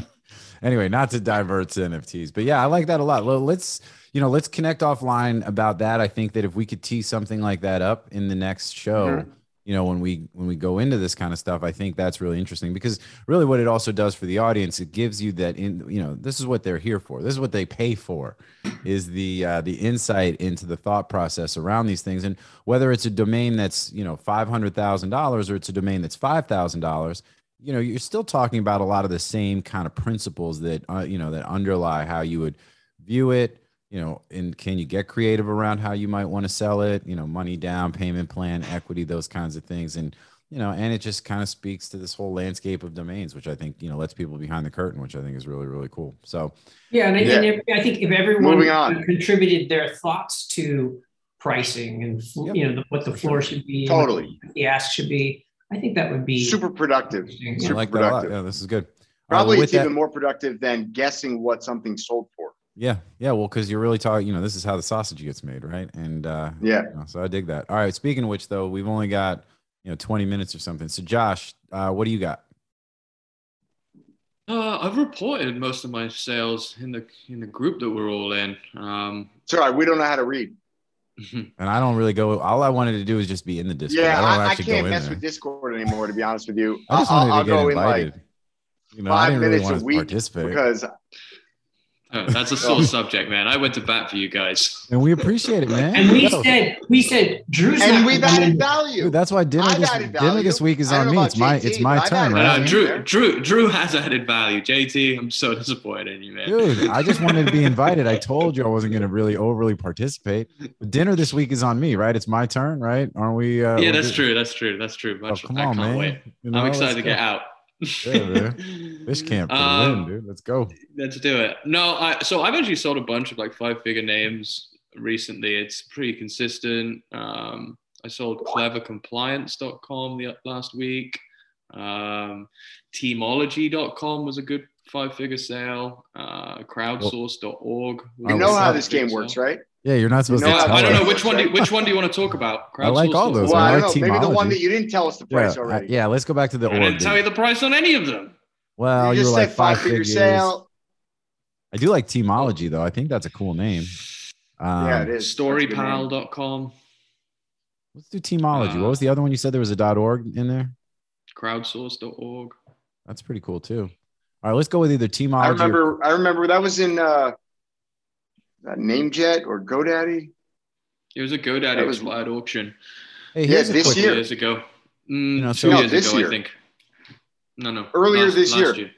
anyway, not to divert to NFTs, but yeah, I like that a lot. Well, Let's you know let's connect offline about that. I think that if we could tee something like that up in the next show. Mhm. You know, when we when we go into this kind of stuff, I think that's really interesting because really what it also does for the audience, it gives you that in you know, this is what they're here for. This is what they pay for is the uh, the insight into the thought process around these things and whether it's a domain that's you know five hundred thousand dollars or it's a domain that's five thousand dollars you know you're still talking about a lot of the same kind of principles that uh, you know that underlie how you would view it you know and can you get creative around how you might want to sell it you know money down payment plan equity those kinds of things and you know and it just kind of speaks to this whole landscape of domains which i think you know lets people behind the curtain which i think is really really cool so Yeah, and I, Yeah. and if, I think if everyone on. contributed their thoughts to pricing and Yep. you know the, what the For floor sure. should be, and what Totally. the ask should be, I think that would be Super productive. interesting. Super like that a lot. productive. yeah this is good All right, Probably well, it's that- even more productive than guessing what something sold for. Yeah, yeah. Well, because you're really talking. You know, this is how the sausage gets made, right? And uh, Yeah. you know, so I dig that. All right. Speaking of which, though, we've only got you know 20 minutes or something. So, Josh, uh, what do you got? Uh, I've reported most of my sales in the in the group that we're all in. Um, Sorry, we don't know how to read. Mm-hmm. And I don't really go. All I wanted to do is just be in the Discord. Yeah, I don't I, I actually can't go in mess there. with Discord anymore, to be honest with you. I just I'll, wanted I'll to get go in invited. like you know, I five didn't really minutes want a to week participate. because uh, that's a sore subject, man. I went to bat for you guys. and we appreciate it, man. And we Yo, said we said Drew's and not we've added value. dude, that's why dinner I've this, added dinner this week is on me. know It's my it's my but turn, added right? Uh. Drew, there. Drew, Drew has added value. JT, I'm so disappointed in you, man. Dude, I just wanted to be invited. I told you I wasn't going to really overly participate. But dinner this week is on me, right? It's my turn, right? Aren't we? Uh, yeah, that's good? true. That's true. That's true. Oh, come I on, can't man. wait. You know, I'm excited to get go. out. Yeah, man. Fish camp for Um, win, dude. Let's go. Let's do it. No, I so I've actually sold a bunch of like five figure names recently. It's pretty consistent. Um, I sold clevercompliance.com the last week. Um, teamology.com was a good five figure sale. Uh, crowdsource.org. You know how this game works, right? Yeah, you're not supposed know, to Yeah, tell I don't know which one. Do you, which one do you want to talk about? I like all those. Well, I I like don't know. Maybe the one that you didn't tell us the price I- already. yeah, let's go back to the I didn't org. tell you the price on any of them. Well, you you, were like said five five figure figures. sale. I do like Teamology though. I think that's a cool name. Um, yeah, it is. That's a good. Storypal.com, Let's do Teamology. Uh, what was the other one you said there was a .org in there? crowdsource.org. That's pretty cool too. All right, let's go with either Teamology. I or- remember. I remember that was in uh, NameJet or GoDaddy. It was a GoDaddy That was- expired auction Hey, Yeah, here's a this year. years ago. Mm, know, two No, years this ago, year. I think. No, no. Earlier last- this last year.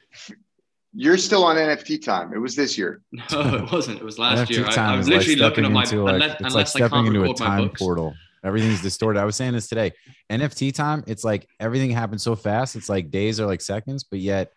You're still on NFT time. It was this year. No, it wasn't. It was last NFT year. I, time I'm is like literally looking stepping at my into like unless, it's like unless I stepping can't into a time portal. Everything's distorted. I was saying this today. NFT time, it's like everything happens so fast. It's like days are like seconds, but yet,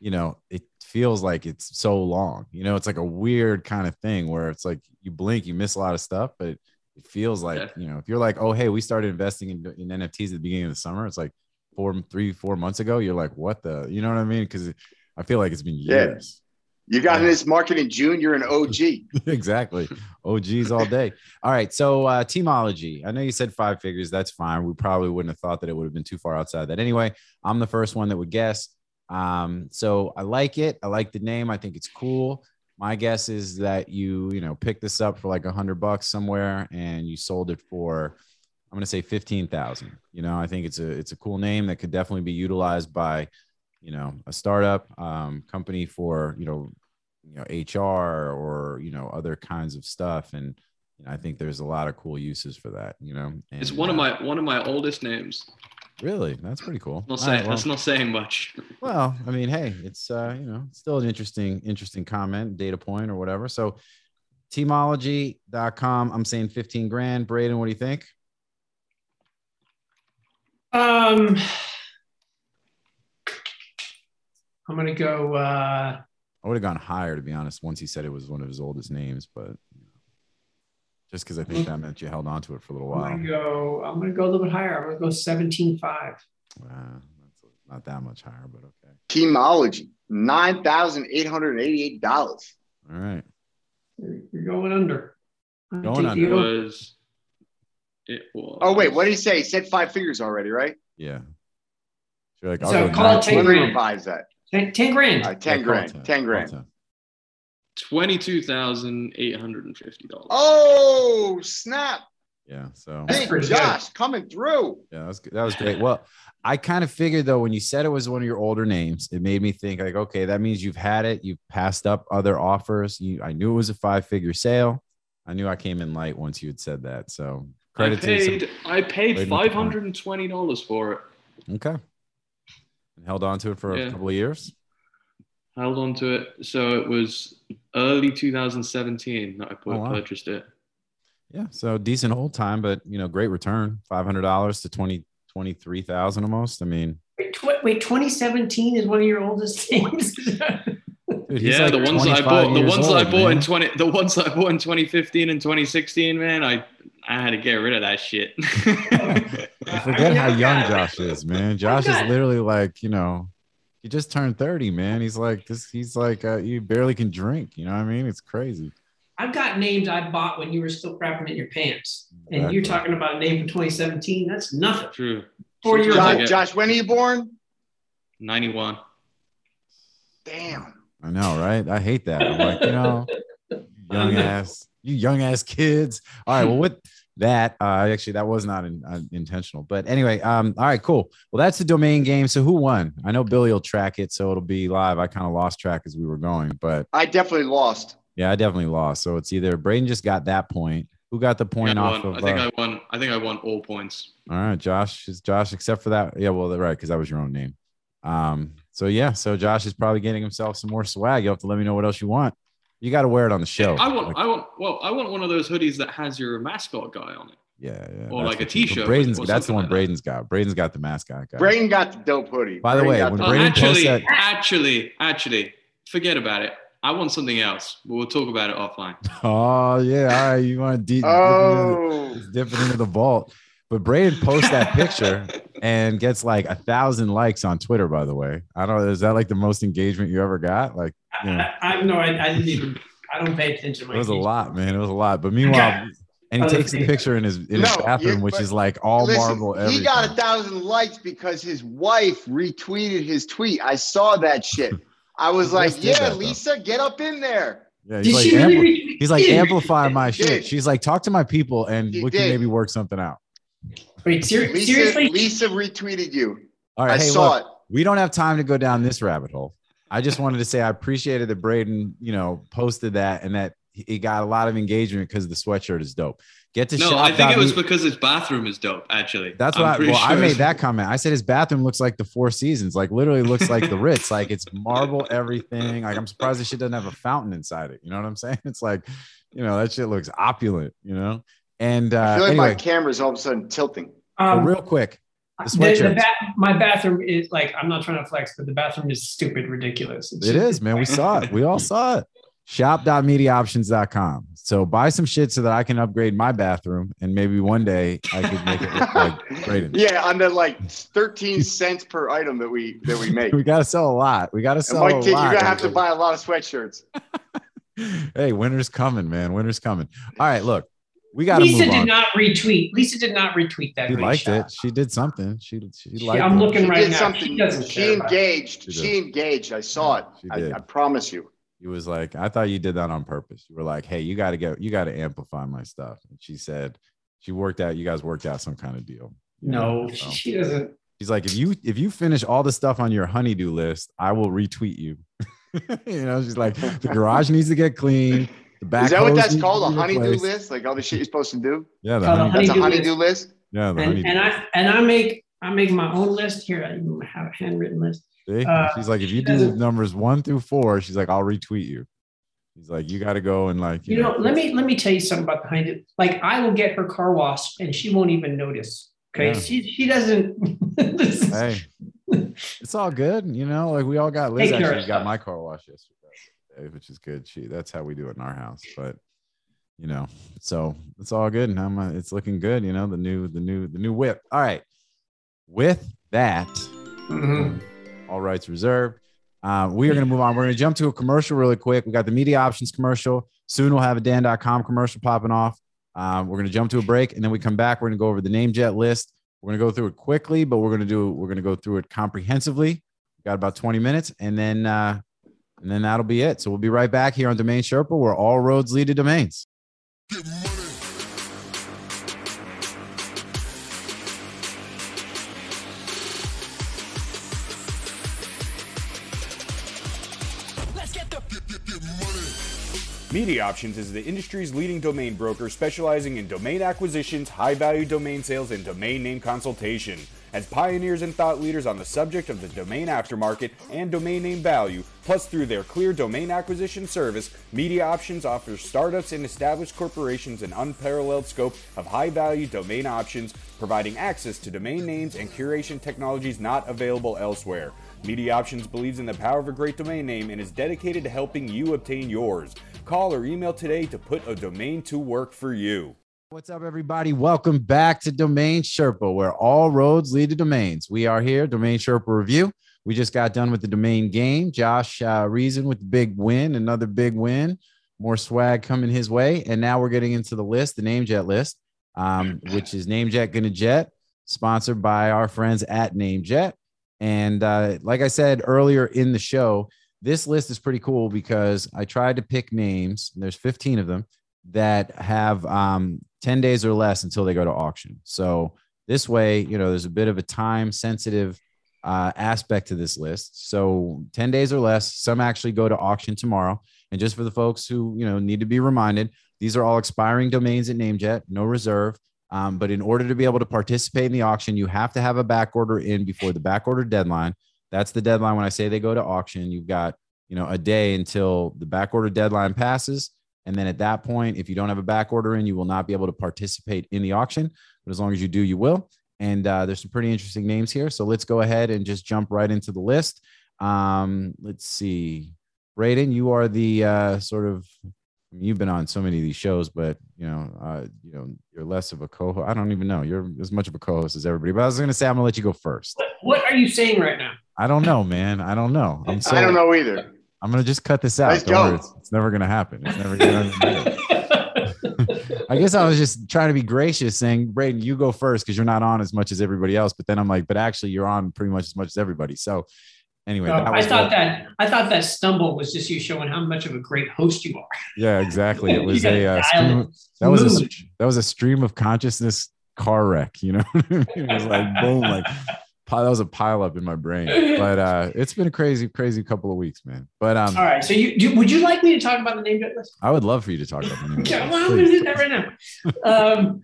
you know, it feels like it's so long. You know, it's like a weird kind of thing where it's like you blink, you miss a lot of stuff, but it feels like Yeah. you know, if you're like, oh hey, we started investing in, in NFTs at the beginning of the summer, it's like four, three, four months ago. You're like, what the, you know what I mean? Because I feel like it's been Yeah. years. You got in Yeah. this market in June. You're an OG. exactly. OGs all day. All right. So uh teamology. I know you said five figures. That's fine. We probably wouldn't have thought that it would have been too far outside that. Anyway, I'm the first one that would guess. Um, so I like it. I like the name. I think it's cool. My guess is that you, you know, picked this up for like a hundred bucks somewhere and you sold it for I'm gonna say fifteen thousand. You know, I think it's a it's a cool name that could definitely be utilized by, you know, a startup um, company for you know you know HR or you know other kinds of stuff and you know, I think there's a lot of cool uses for that you know and, It's one of uh, my one of my oldest names. Really? That's pretty cool. Not saying, right, well, That's not saying much. well I mean hey it's uh you know still an interesting interesting comment data point or whatever. So teamology.com I'm saying 15 grand. Braden what do you think? Um, I'm gonna go. Uh, I would have gone higher to be honest once he said it was one of his oldest names but you know, just because I think mm. that meant you held on to it for a little while. I'm while gonna go. I'm gonna go a little bit higher. I'm gonna go 17.5. Wow, that's not that much higher but okay Teamology, nine thousand eight hundred eighty-eight dollars. all right You're, you're going under. I Going under. It was. It was. Oh wait, what did he say? He said five figures already, right? Yeah. So, like, So call it Ten Let me grand. revise that. 10, 10 grand. All right, ten Yeah, call it grand. Ten grand. 10. Twenty-two thousand eight hundred and fifty dollars. Oh snap! Yeah. So That's Big. Josh coming through. yeah, that was that was great. Well, I kind of figured though when you said it was one of your older names, it made me think like, okay, that means you've had it, you've passed up other offers. You, I knew it was a five figure sale. I knew I came in light once you had said that. So I credit to you. paid. I paid Braden with the five point. hundred and twenty dollars for it. Okay. And held on to it for Yeah. a couple of years. Held on to it. So it was early 2017 that I Oh, wow. purchased it. Yeah. So decent hold time, but you know, great return. Five hundred dollars to 20, 23,000 almost. I mean, Wait, tw- wait, 2017 is one of your oldest names. dude, yeah, like the ones I bought, the years ones I old, bought in 20, the ones I bought in 2015 and 2016, man, I I had to get rid of that shit. I forget I mean, how young Josh is, man. Josh is literally like, you know, he just turned 30, man. He's like this, he's like uh, you barely can drink, you know what I mean? It's crazy. I've got names I bought when you were still crapping in your pants. And Exactly. you're talking about a name from 2017. That's nothing. True. Four years old. Josh, Josh, when are you born? 91. Damn. I know, right? I hate that. I'm like, you know, young ass, you young ass kids. All right, well, with that, uh, actually, that was not in, uh, intentional, but anyway, um, all right, cool. Well, that's the domain game. So who won? I know Billy will track it, so it'll be live. I kind of lost track as we were going, but I definitely lost. yeah, I definitely lost. So it's either Braden just got that point. Who got the point I, off won. of? I think uh, I won. I think I won all points. All right, Josh is Josh, except for that. Yeah, well, right, because that was your own name. Um, so yeah, so Josh is probably getting himself some more swag. You'll have to let me know what else you want. You got to wear it on the show. I want. Like, I want. Well, I want one of those hoodies that has your mascot guy on it. yeah, yeah. or that's like a what you- t-shirt Braden's or that's the one like that. Braden's got. Braden's got the mascot guy. Braden got the dope hoodie. By the Braden way, when the- Braden posts actually, that- actually, actually, forget about it. I want something else, but we'll talk about it offline. Oh yeah, all right. You want to deep? oh, dip it into the vault. But Braden posts that picture and gets like a thousand likes on Twitter. By the way, I don't know. Is that like the most engagement you ever got? Like, yeah. I, I no, I, I didn't even. I don't pay attention. to it my was a lot, man. It was a lot. But meanwhile, and he other takes the things. picture in his in his bathroom, which is like all listen, marble. Everything. he got a thousand likes because his wife retweeted his tweet. I saw that shit. I was like, yeah, that, though. Lisa, get up in there. yeah, he's Did like, she really? he's like Did- amplify my shit. did. She's like, talk to my people, and He we can did. maybe work something out. Wait, ser- Lisa, seriously? Lisa retweeted you. All right, I hey, saw look, we don't have time to go down this rabbit hole. I just wanted to say I appreciated that Braden, you know, posted that and that he got a lot of engagement because the sweatshirt is dope. Get to No, shop. I think it was Me- because his bathroom is dope. Actually, That's I'm what I, pretty well, I made that comment. I said his bathroom looks like the Four Seasons, like literally looks like the Ritz, like it's marble everything. Like I'm surprised this shit doesn't have a fountain inside it. You know what I'm saying? It's like, you know, that shit looks opulent. You know. And I uh, feel like anyway, my camera's all of a sudden tilting. Um, real quick, the the, the ba- my bathroom is like I'm not trying to flex, but the bathroom is stupid, ridiculous. It's It just- is, man. We saw it. We all saw it. Shop.mediaoptions.com. So buy some shit so that I can upgrade my bathroom and maybe one day I could make it look like Braden. yeah, on the like 13 cents per item that we that we make. We got to sell a lot. We got to sell Mike, a lot. you're gonna have to buy a lot of sweatshirts. hey, winter's coming, man. Winter's coming. All right, look, we got Lisa did on. not retweet. Lisa did not retweet that. She liked shot. it. She did something. She she She- liked I'm it. looking She right did now. something. She doesn't She care about it. engaged. She She, engaged. I saw it. She I, did. I promise you. He was like, I thought you did that on purpose. You were like, hey, you got to go. You got to amplify my stuff. And she said, she worked out. You guys worked out some kind of deal. You No, know, she, so. she doesn't. She's like, if you if you finish all the stuff on your honeydew list, I will retweet you. you know, she's like, the garage needs to get clean. The back Is that what that's called? A be honeydew list? Like all the shit you're supposed to do? Yeah, the Called honey, That's a Honeydew honeydew list? yeah, the And, honeydew. and I and I make I make my own list here. I even have a handwritten list. See? uh, she's like, if you do doesn't- numbers one through four, she's like, I'll retweet you. He's like, you got to go and like, You know, let me let me tell you something about the honeydew. Like I will get her car washed and she won't even notice. Okay, Yeah. she she doesn't. Hey, it's all good. You know, like we all got Liz Take actually got my car washed yesterday, which is good. She that's how we do it in our house. But you know, so it's all good. And I'm, uh, it's looking good. You know, the new, the new, the new whip. All right. With that, Mhm. all rights reserved. Uh, we are going to move on. We're going to jump to a commercial really quick. We got the media options commercial. Soon we'll have a Dan.com commercial popping off. Um, we're going to jump to a break and then we come back. We're going to go over the name jet list. We're going to go through it quickly, but we're going to do we're going to go through it comprehensively. We got about 20 minutes and then uh, and then that'll be it. So we'll be right back here on Domain Sherpa, where all roads lead to domains. Media Options is the industry's leading domain broker specializing in domain acquisitions, high value domain sales, and domain name consultation. As pioneers and thought leaders on the subject of the domain aftermarket and domain name value, plus through their clear domain acquisition service, Media Options offers startups and established corporations an unparalleled scope of high value domain options, providing access to domain names and curation technologies not available elsewhere. Media Options believes in the power of a great domain name and is dedicated to helping you obtain yours. Call or email today to put a domain to work for you. What's up, everybody? Welcome back to Domain Sherpa, where all roads lead to domains. We are here, Domain Sherpa Review. We just got done with the domain game. Josh uh, Reason with the big win, another big win, more swag coming his way. And now we're getting into the list, the NameJet list, um, which is NameJet Gonna Jet, sponsored by our friends at NameJet. And uh, like I said earlier in the show, this list is pretty cool because I tried to pick names. There's 15 of them that have um, 10 days or less until they go to auction. So this way, you know, there's a bit of a time sensitive uh, aspect to this list. So 10 days or less, some actually go to auction tomorrow. And just for the folks who, you know, need to be reminded, these are all expiring domains at NameJet, no reserve. Um, but in order to be able to participate in the auction, you have to have a back order in before the back order deadline. That's the deadline when I say they go to auction. You've got, you know, a day until the back order deadline passes. And then at that point, if you don't have a back order in, you will not be able to participate in the auction. But as long as you do, you will. And uh, there's some pretty interesting names here. So let's go ahead and just jump right into the list. Um, let's see. Braden, you are the uh, sort of I mean, you've been on so many of these shows, but you know, uh, you know, you're less of a co-host. I don't even know. You're as much of a co-host as everybody. But I was going to say I'm going to let you go first. What, what are you saying right now? I don't know, man. I don't know. I'm so, I don't know either. I'm going to just cut this out. Let's Don't worry. It's, it's never going to happen. It's never going to. I guess I was just trying to be gracious, saying, Braden, you go first because you're not on as much as everybody else. But then I'm like, but actually, you're on pretty much as much as everybody. So anyway, No, I thought what- that I thought that stumble was just you showing how much of a great host you are. yeah, exactly. It was gotta a uh, stream, it that was a that was a stream of consciousness car wreck. You know, it was like boom, like that was a pile up in my brain. But uh, it's been a crazy, crazy couple of weeks, man. But um, All right. So you do, would you like me to talk about the name list? I would love for you to talk about the name. Okay, well, I'm going to do that right now. Um,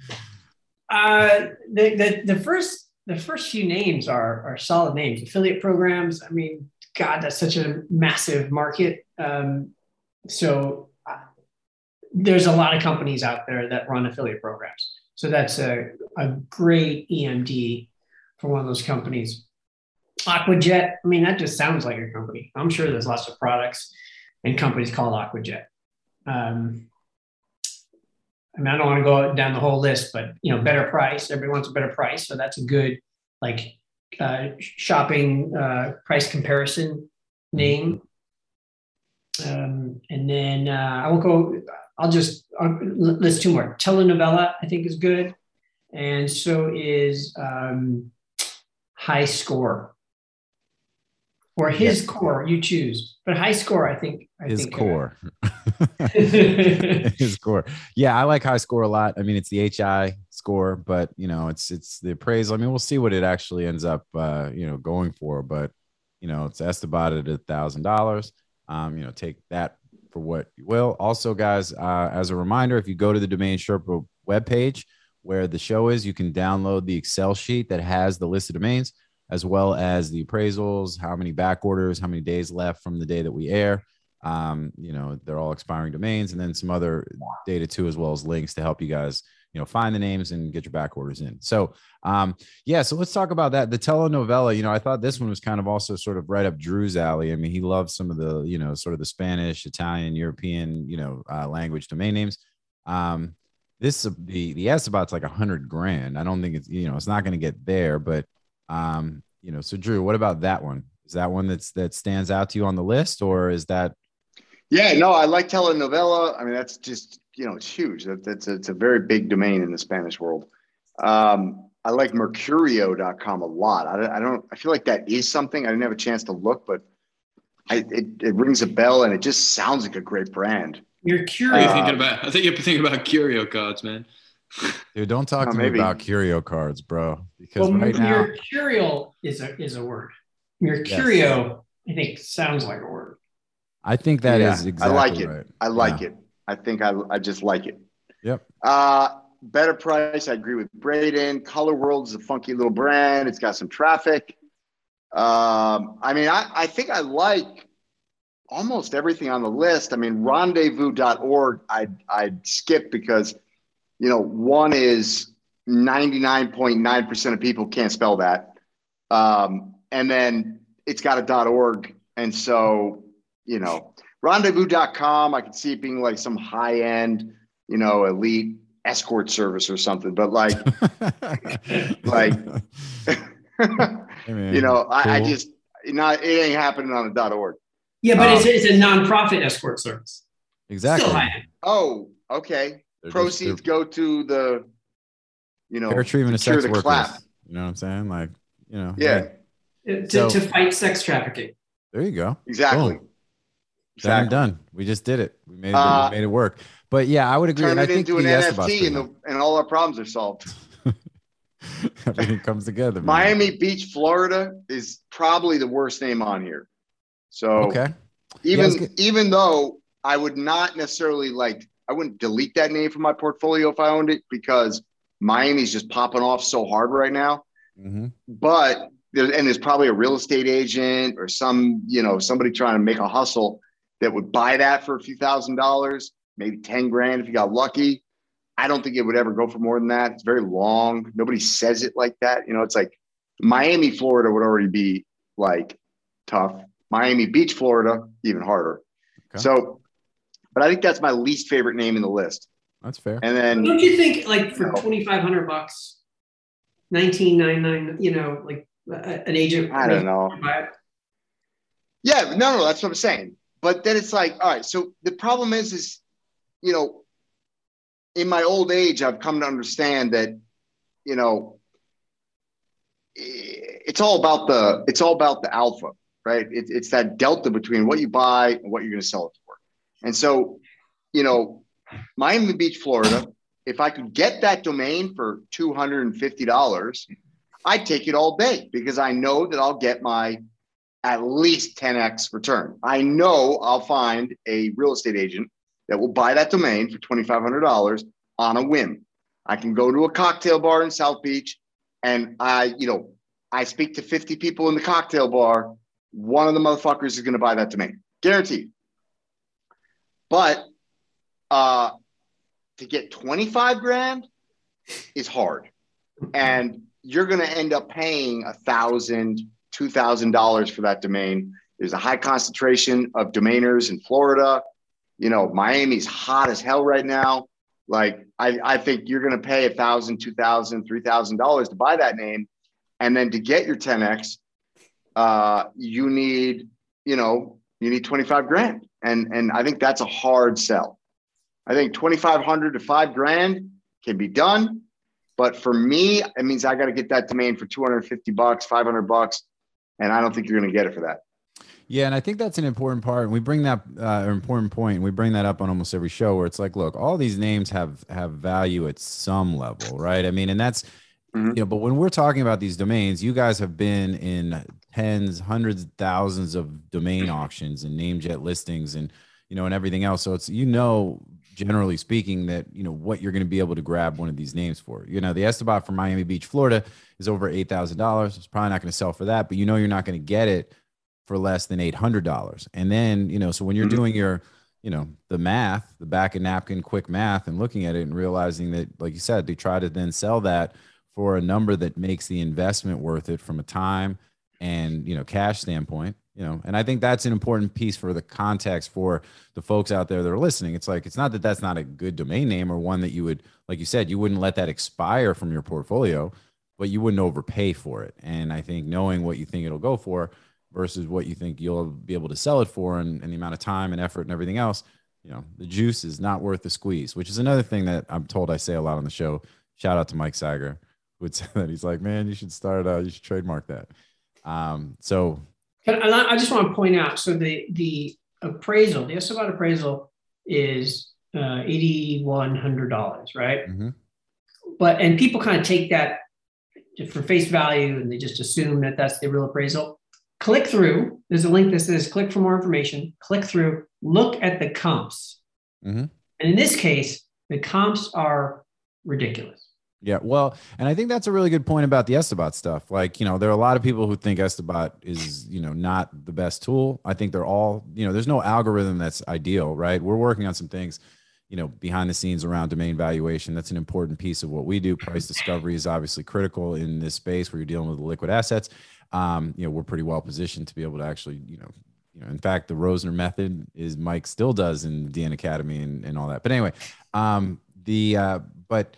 uh, the, the the first the first few names are are solid names. Affiliate programs. I mean, God, that's such a massive market. Um, so uh, there's a lot of companies out there that run affiliate programs. So that's a, a great EMD for one of those companies. Aquajet, I mean, that just sounds like a company. I'm sure there's lots of products and companies called Aquajet. Um, I mean, I don't want to go down the whole list, but you know, better price. Everybody wants a better price, so that's a good like uh, shopping uh, price comparison name. Um, and then uh, I won't go. I'll just I'll list two more. Telenovela, I think, is good, and so is um, High Score or his core. You choose, but High Score, I think. I His think, uh, core. His score. Yeah, I like high score a lot. I mean, it's the HI score, but you know, it's it's the appraisal. I mean, we'll see what it actually ends up uh, you know, going for, but you know, it's estimated at a thousand dollars. Um, you know, take that for what you will. Also, guys, uh, as a reminder, if you go to the Domain Sherpa webpage where the show is, you can download the Excel sheet that has the list of domains as well as the appraisals, how many back orders, how many days left from the day that we air. Um, you know, they're all expiring domains, and then some other data too, as well as links to help you guys, you know, find the names and get your back orders in. So, um, yeah, so let's talk about that. The telenovela, you know, I thought this one was kind of also sort of right up Drew's alley. I mean, he loves some of the, you know, sort of the Spanish, Italian, European, you know, uh, language domain names. Um, this the the Estibot's like a hundred grand. I don't think it's you know it's not going to get there, but um, you know. So Drew, what about that one? Is that one that's that stands out to you on the list, or is that Yeah, no, I like telenovela. I mean, that's just you know, it's huge. That, that's a, it's a very big domain in the Spanish world. Um, I like Mercurio.com a lot. I, I don't. I feel like that is something. I didn't have a chance to look, but I, it, it rings a bell, and it just sounds like a great brand. You're What are you curious. Uh, thinking about? I think you're thinking about curio cards, man. dude? Don't talk Oh, to maybe. me about curio cards, bro. Because well, right now, mercurial is a is a word. Mercurio, I think, sounds like a word. I think that is Yeah, exactly I like it. right. I like it. I think I, I just like it. Yep. Uh, better price. I agree with Braden. Color World is a funky little brand. It's got some traffic. Um, I mean, I, I think I like almost everything on the list. I mean, rendezvous.org, I'd, I'd skip because, you know, one is 99.9% of people can't spell that. Um, and then it's got a .org. And so, you know, rendezvous.com, I could see it being like some high end, you know, elite escort service or something. But like, Like- Hey, man, you know, I, I cool. just, not, it ain't happening on a .org. Yeah, but it's, Um, it's a nonprofit escort service. exactly. Oh, okay. They're just- Proceeds go to the, you know, they're fair treatment of to cure sex workers. clap. You know what I'm saying? Like, you know, Yeah, hey, Uh, To, So- to fight sex trafficking. there you go. exactly. Boom. Done and Exactly. done. We just did it. We made it, Uh, we made it work. But yeah, I would agree. Turn I it think into an NFT and, the, and all our problems are solved. nice. everything comes together. Miami Beach, Florida is probably the worst name on here. So Okay. even good. even though I would not necessarily like I wouldn't delete that name from my portfolio if I owned it because Miami's just popping off so hard right now. hmm But there, and there's probably a real estate agent or some, you know, somebody trying to make a hustle that would buy that for a few thousand dollars, maybe 10 grand if you got lucky. I don't think it would ever go for more than that. It's very long. Nobody says it like that. You know, it's like Miami, Florida would already be like tough. Miami Beach, Florida, even harder. Okay. So, but I think that's my least favorite name in the list. That's fair. And then Don't you think, like, for No. twenty five hundred bucks, nineteen nine nine, you know, like uh, an agent? I don't know. Yeah, no, no, that's what I'm saying. But then it's like, all right, so the problem is, is, you know, in my old age, I've come to understand that, you know, it's all about the, it's all about the alpha, right? It, it's that delta between what you buy and what you're going to sell it for. And so, you know, Miami Beach, Florida, if I could get that domain for $250, I'd take it all day because I know that I'll get my at least 10x return. I know I'll find a real estate agent that will buy that domain for $2,500 on a whim. I can go to a cocktail bar in South Beach and I, you know, I speak to 50 people in the cocktail bar. One of the motherfuckers is going to buy that domain, guaranteed. But uh, to get 25 grand is hard. And you're going to end up paying a thousand, two thousand dollars for that domain. There's a high concentration of domainers in Florida. You know, Miami's hot as hell right now. Like, I, I think you're going to pay a thousand, two thousand, three thousand dollars to buy that name, and then to get your 10x, uh, you need, you know, you need 25 grand, and and I think that's a hard sell. I think 2,500 to five grand can be done. But for me, it means I got to get that domain for 250 bucks, 500 bucks. And I don't think you're going to get it for that. Yeah, and I think that's an important part. And we bring that uh, an important point. We bring that up on almost every show where it's like, look, all these names have have value at some level, right? I mean, and that's mm-hmm. you know, but when we're talking about these domains, you guys have been in tens, hundreds, thousands of domain auctions and namejet listings and you know and everything else. So it's you know generally speaking, that you know what you're going to be able to grab one of these names for. You know, the Estibot from Miami Beach, Florida, is over eight thousand dollars. It's probably not going to sell for that, but you know you're not going to get it for less than eight hundred dollars. And then you know, so when you're mm-hmm. doing your you know the math, the back of napkin quick math, and looking at it and realizing that, like you said, they try to then sell that for a number that makes the investment worth it from a time and you know cash standpoint you know and i think that's an important piece for the context for the folks out there that are listening. It's like it's not that that's not a good domain name or one that you would like you said you wouldn't let that expire from your portfolio but you wouldn't overpay for it. And i think knowing what you think it'll go for versus what you think you'll be able to sell it for and, and the amount of time and effort and everything else you know the juice is not worth the squeeze which is another thing that i'm told i say a lot on the show. Shout out to mike Cyger would say that he's like man you should start uh, you should trademark that um, so I just want to point out, so the the appraisal, the Estibot appraisal is uh, eighty one hundred dollars, right? Mm-hmm. But and people kind of take that for face value, and they just assume that that's the real appraisal. Click through. There's a link that says "click for more information." Click through. Look at the comps, mm-hmm. and in this case, the comps are ridiculous. Yeah, well, and I think that's a really good point about the Estibot stuff. Like, you know, there are a lot of people who think Estibot is, you know, not the best tool. I think they're all, you know, there's no algorithm that's ideal, right? We're working on some things, you know, behind the scenes around domain valuation. That's an important piece of what we do. Price discovery is obviously critical in this space where you're dealing with liquid assets. Um, you know, we're pretty well positioned to be able to actually, you know, you know, in fact, the Rosner method is Mike still does in the DN Academy and, and all that. But anyway, um, the uh, but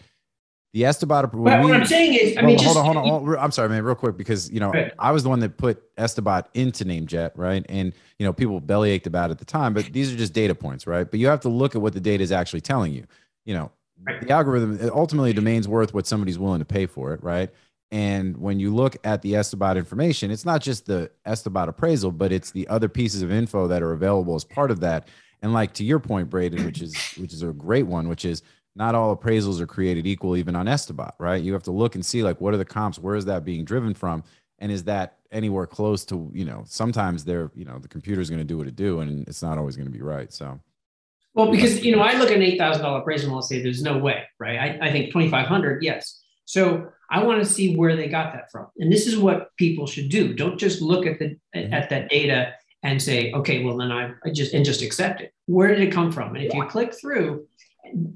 the Estibot. But we, what I'm saying is, I mean, hold, just, on, hold on, hold on. I'm sorry, man, real quick, because you know right. I was the one that put Estibot into NameJet, right? And you know people belly ached about it at the time, but these are just data points, right? But you have to look at what the data is actually telling you. You know, right. the algorithm ultimately domain's worth what somebody's willing to pay for it, right? And when you look at the Estibot information, it's not just the Estibot appraisal, but it's the other pieces of info that are available as part of that. And like to your point, Braden, which is which is a great one, which is not all appraisals are created equal, even on Estibot, right? You have to look and see like what are the comps, where is that being driven from, and is that anywhere close to you know? Sometimes they're you know the computer's going to do what it do, and it's not always going to be right. So, well, because you know I look at an eight thousand dollar appraisal and I'll say there's no way, right? I, I think twenty five hundred, yes. So I want to see where they got that from, and this is what people should do. Don't just look at the mm-hmm. at that data and say, okay, well then I, I just and just accept it. Where did it come from? And if you click through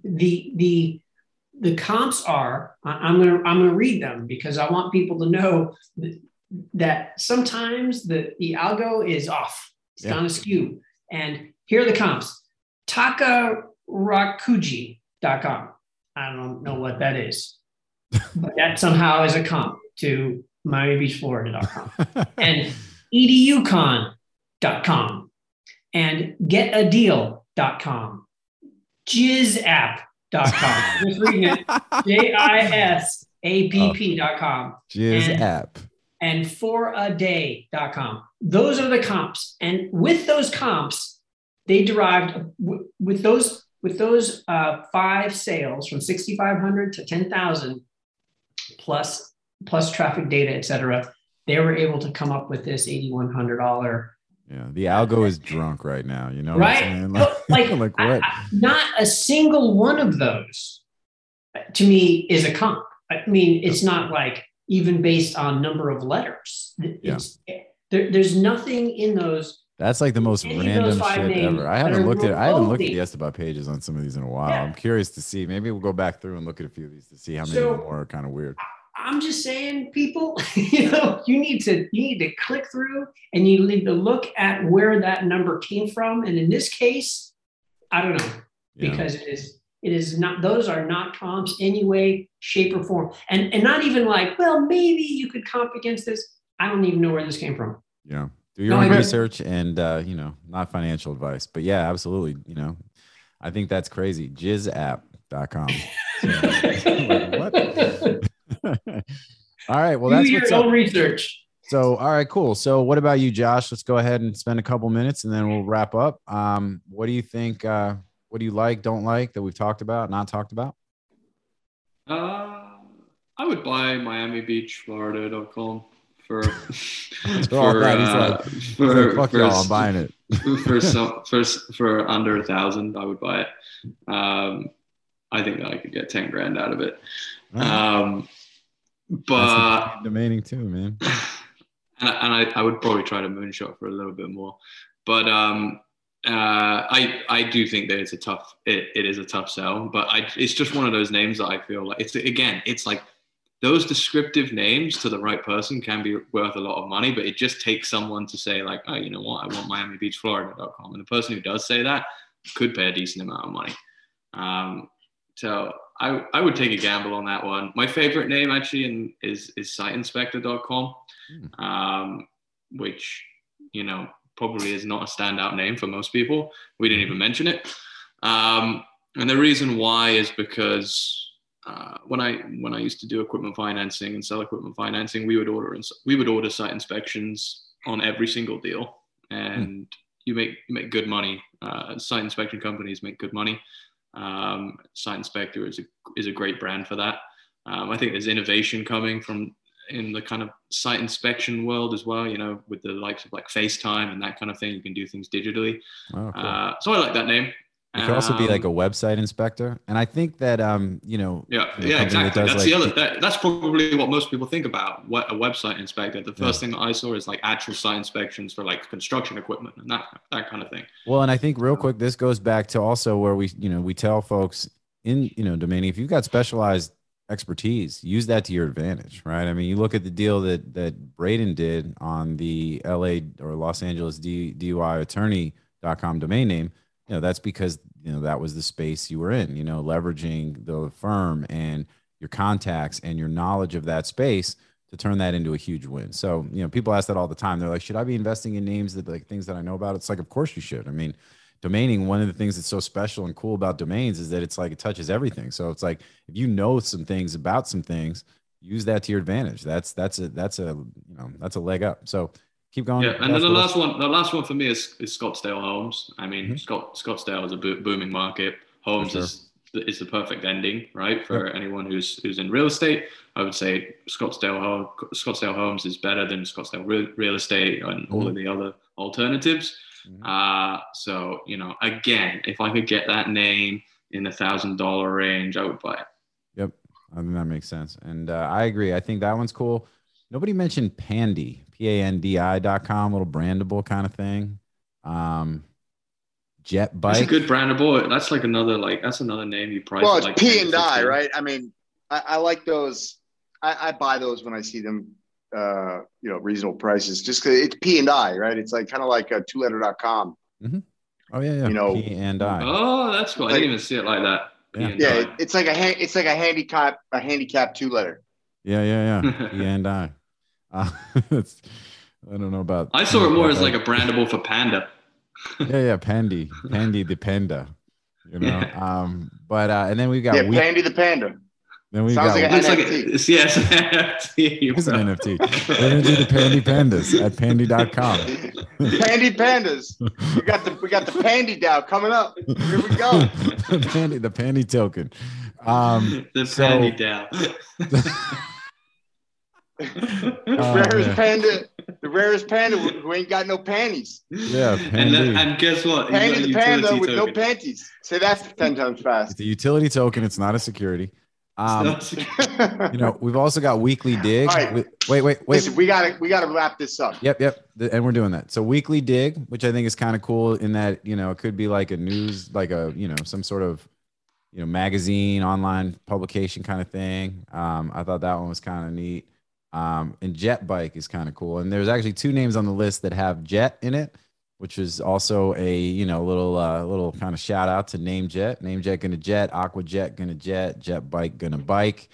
the the the comps are i'm going to i'm going to read them because i want people to know that, sometimes the the algo is off. It's yeah. kind of skew and here are the comps. Takarakuji.com i don't know what that is but that somehow is a comp to miamibeachflorida.com and educon.com and getadeal.com jizapp.com. Just reading it. J I S A P P.com. Jizapp. And, and foraday.com. Those are the comps. And with those comps, they derived with those with those uh, five sales from 6,500 to 10,000 plus plus traffic data, et cetera, they were able to come up with this $8,100 Yeah, the algo is drunk right now. You know, what I'm right? saying? Like, like what? I- not a single one of those uh, to me is a comp. I mean, it's not like even based on number of letters. It's, there, there's nothing in those. That's like the most random shit ever. I haven't looked at I haven't looked at the remotely- Estibot pages on some of these in a while. Yeah. I'm curious to see. Maybe we'll go back through and look at a few of these to see how many So- more are kind of weird. I'm just saying, people, you know, you need to you need to click through and you need to look at where that number came from. And in this case, I don't know. Yeah. because it is it is not those are not comps any way shape or form and and not even like well maybe you could comp against this i don't even know where this came from Yeah. Do your No, own research and uh, you know, not financial advice. But yeah, absolutely. You know, I think that's crazy. Jizzapp.com. So, like, what? all right. Well, do that's your what's up. own research So, all right, cool. So, what about you, Josh? Let's go ahead and spend a couple minutes and then we'll wrap up. Um, what do you think? Uh, what do you like, don't like that we've talked about, not talked about? Uh, I would buy Miami Beach, Florida.com for For all that, he's uh, like- for, like, Fuck for, y'all, I'm buying it. for some for for under a thousand, I would buy it. Um, I think that I could get ten grand out of it. Um, but demanding too, man. and, I, and I, I would probably try to moonshot for a little bit more. But um, uh, I I do think that it's a tough it, it is a tough sell. But I it's just one of those names that I feel like it's again it's like those descriptive names to the right person can be worth a lot of money, but it just takes someone to say like, oh, you know what, I want Miami Beach Florida.com, and the person who does say that could pay a decent amount of money. Um, so I, I would take a gamble on that one. My favorite name actually in, is is siteinspector.com, um, which you know probably is not a standout name for most people. We didn't even mention it, um, and the reason why is because uh, when I when I used to do equipment financing and sell equipment financing, we would order ins- we would order site inspections on every single deal, and you make you make good money. Uh, site inspection companies make good money. Um, site inspector is a is a great brand for that. Um, I think there's innovation coming from in the kind of site inspection world as well. You know, with the likes of like FaceTime and that kind of thing, you can do things digitally. Oh, cool. Uh, so I like that name. It could also be like a Um, website inspector, and I think that um, you know, Yeah, yeah, that exactly. does, That's the other. That, that's probably what most people think about. What a website inspector. The first thing that I saw is like actual site inspections for like construction equipment and that that kind of thing. Well, and I think real quick, this goes back to also where we, you know, we tell folks in, you know, domain if you've got specialized expertise, use that to your advantage, right? I mean, you look at the deal that that Braden did on the LA or Los Angeles D, DUI attorney.com domain name. You know, that's because, you know, that was the space you were in, you know, leveraging the firm and your contacts and your knowledge of that space to turn that into a huge win. So, you know, people ask that all the time. They're like, should I be investing in names that like things that I know about? It's like, of course you should. I mean, domaining, one of the things that's so special and cool about domains is that it's like it touches everything. So it's like if you know some things about some things, use that to your advantage. That's that's a that's a you know that's a leg up. So keep going. Yeah, and then the last one, the last one for me is, is Scottsdale Homes. I mean, Mhm. Scott, Scottsdale is a bo- booming market. Homes sure. is is the perfect ending, right, for anyone who's who's in real estate. I would say Scottsdale Home, Scottsdale Homes is better than Scottsdale Real, real Estate and all of the other alternatives. Mhm. Uh, so you know, again, if I could get that name in the thousand dollar range, I would buy it. Yep, I think that makes sense, and uh, I agree. I think that one's cool. Nobody mentioned Pandy, P A N D I dot com, little brandable kind of thing. Um, Jet That's a Bike. good brandable. That's like another like that's another name you price. Well, it's like P and I, right? I mean, I, I like those. I, I buy those when I see them, uh, you know, reasonable prices. Just because it's P and I, right? It's like kind of like a two letter.com. Oh yeah, yeah. you know- P and I. Oh, that's cool. I didn't even see it like that. Yeah. Yeah, it, it's like a ha- it's like a handicap a handicap two letter. Yeah, yeah, yeah. P and I. Uh, it's, I don't know about. I saw it more as like a brandable for Panda. yeah, yeah, Pandy, Pandy the Panda. You know, um, but uh, and then we've got yeah, we, Pandy the Panda. then we sounds got like a Looks like NFT. it's yes, NFT. it's an NFT. We're gonna do the Pandy Pandas at pandy.com. Pandy pandas. We got the we got the Pandy DAO coming up. Here we go. the Pandy, the Pandy token. Um, the so- Pandy down. The Oh, rarest man. panda, the rarest panda who who ain't got no panties. Yeah, and, Pandy. and guess what? He's Pandy the panda utility with no token. panties. Say that ten times fast. It's a utility token. It's not a security. Um, So- you know, we've also got weekly dig. All right. We- Wait, wait, wait. Listen, we gotta we gotta wrap this up. Yep, yep. And we're doing that. So weekly dig, which I think is kind of cool in that, you know, it could be like a news, like a, you know, some sort of, you know, magazine, online publication kind of thing. Um, I thought that one was kind of neat. Um, and Jet Bike is kind of cool. And there's actually two names on the list that have Jet in it, which is also a, you know, little, uh, little kind of shout out to Name Jet. Name Jet gonna jet, Aqua Jet gonna jet, Jet Bike gonna bike.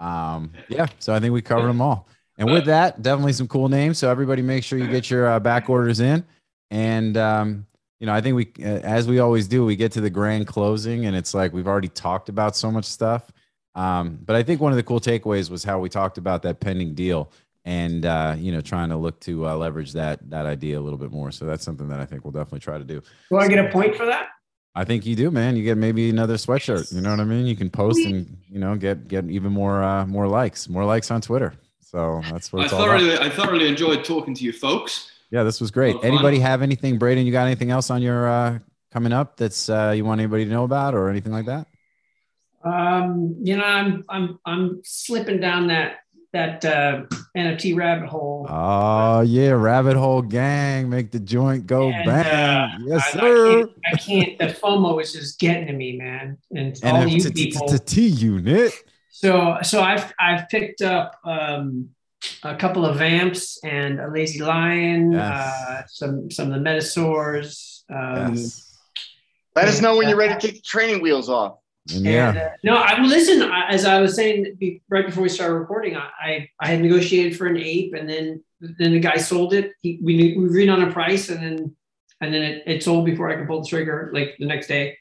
Um, yeah, so I think we covered them all. And with that, definitely some cool names. So everybody, make sure you get your uh, back orders in. And um, you know, I think we, uh, as we always do, we get to the grand closing, and it's like we've already talked about so much stuff. Um, but I think one of the cool takeaways was how we talked about that pending deal, and uh, you know, trying to look to uh, leverage that that idea a little bit more. So that's something that I think we'll definitely try to do. Do I get a point for that? I think you do, man. You get maybe another sweatshirt. You know what I mean? You can post and you know get get even more uh, more likes, more likes on Twitter. So that's what I it's all about. thoroughly, I thoroughly enjoyed talking to you folks. Yeah, this was great. Well, fun. Anybody have anything, Braden? You got anything else on your uh, coming up that's uh, you want anybody to know about or anything like that? Um, you know, I'm I'm I'm slipping down that that uh, NFT rabbit hole. Oh yeah, rabbit hole gang, make the joint go And, bang. uh, yes, I, sir. I can't, I can't. The FOMO is just getting to me, man. And all you people. NFT unit. So so I've I've picked up um, a couple of vamps and a lazy lion, Yes. uh, some some of the metasaurs. Um, Yes. Let us know when you're ready to take the training wheels off. And And, yeah, uh, no, I listen. I, as I was saying be, right before we started recording, I, I I had negotiated for an ape, and then then the guy sold it. He, we we agreed on a price, and then and then it, it sold before I could pull the trigger, like the next day.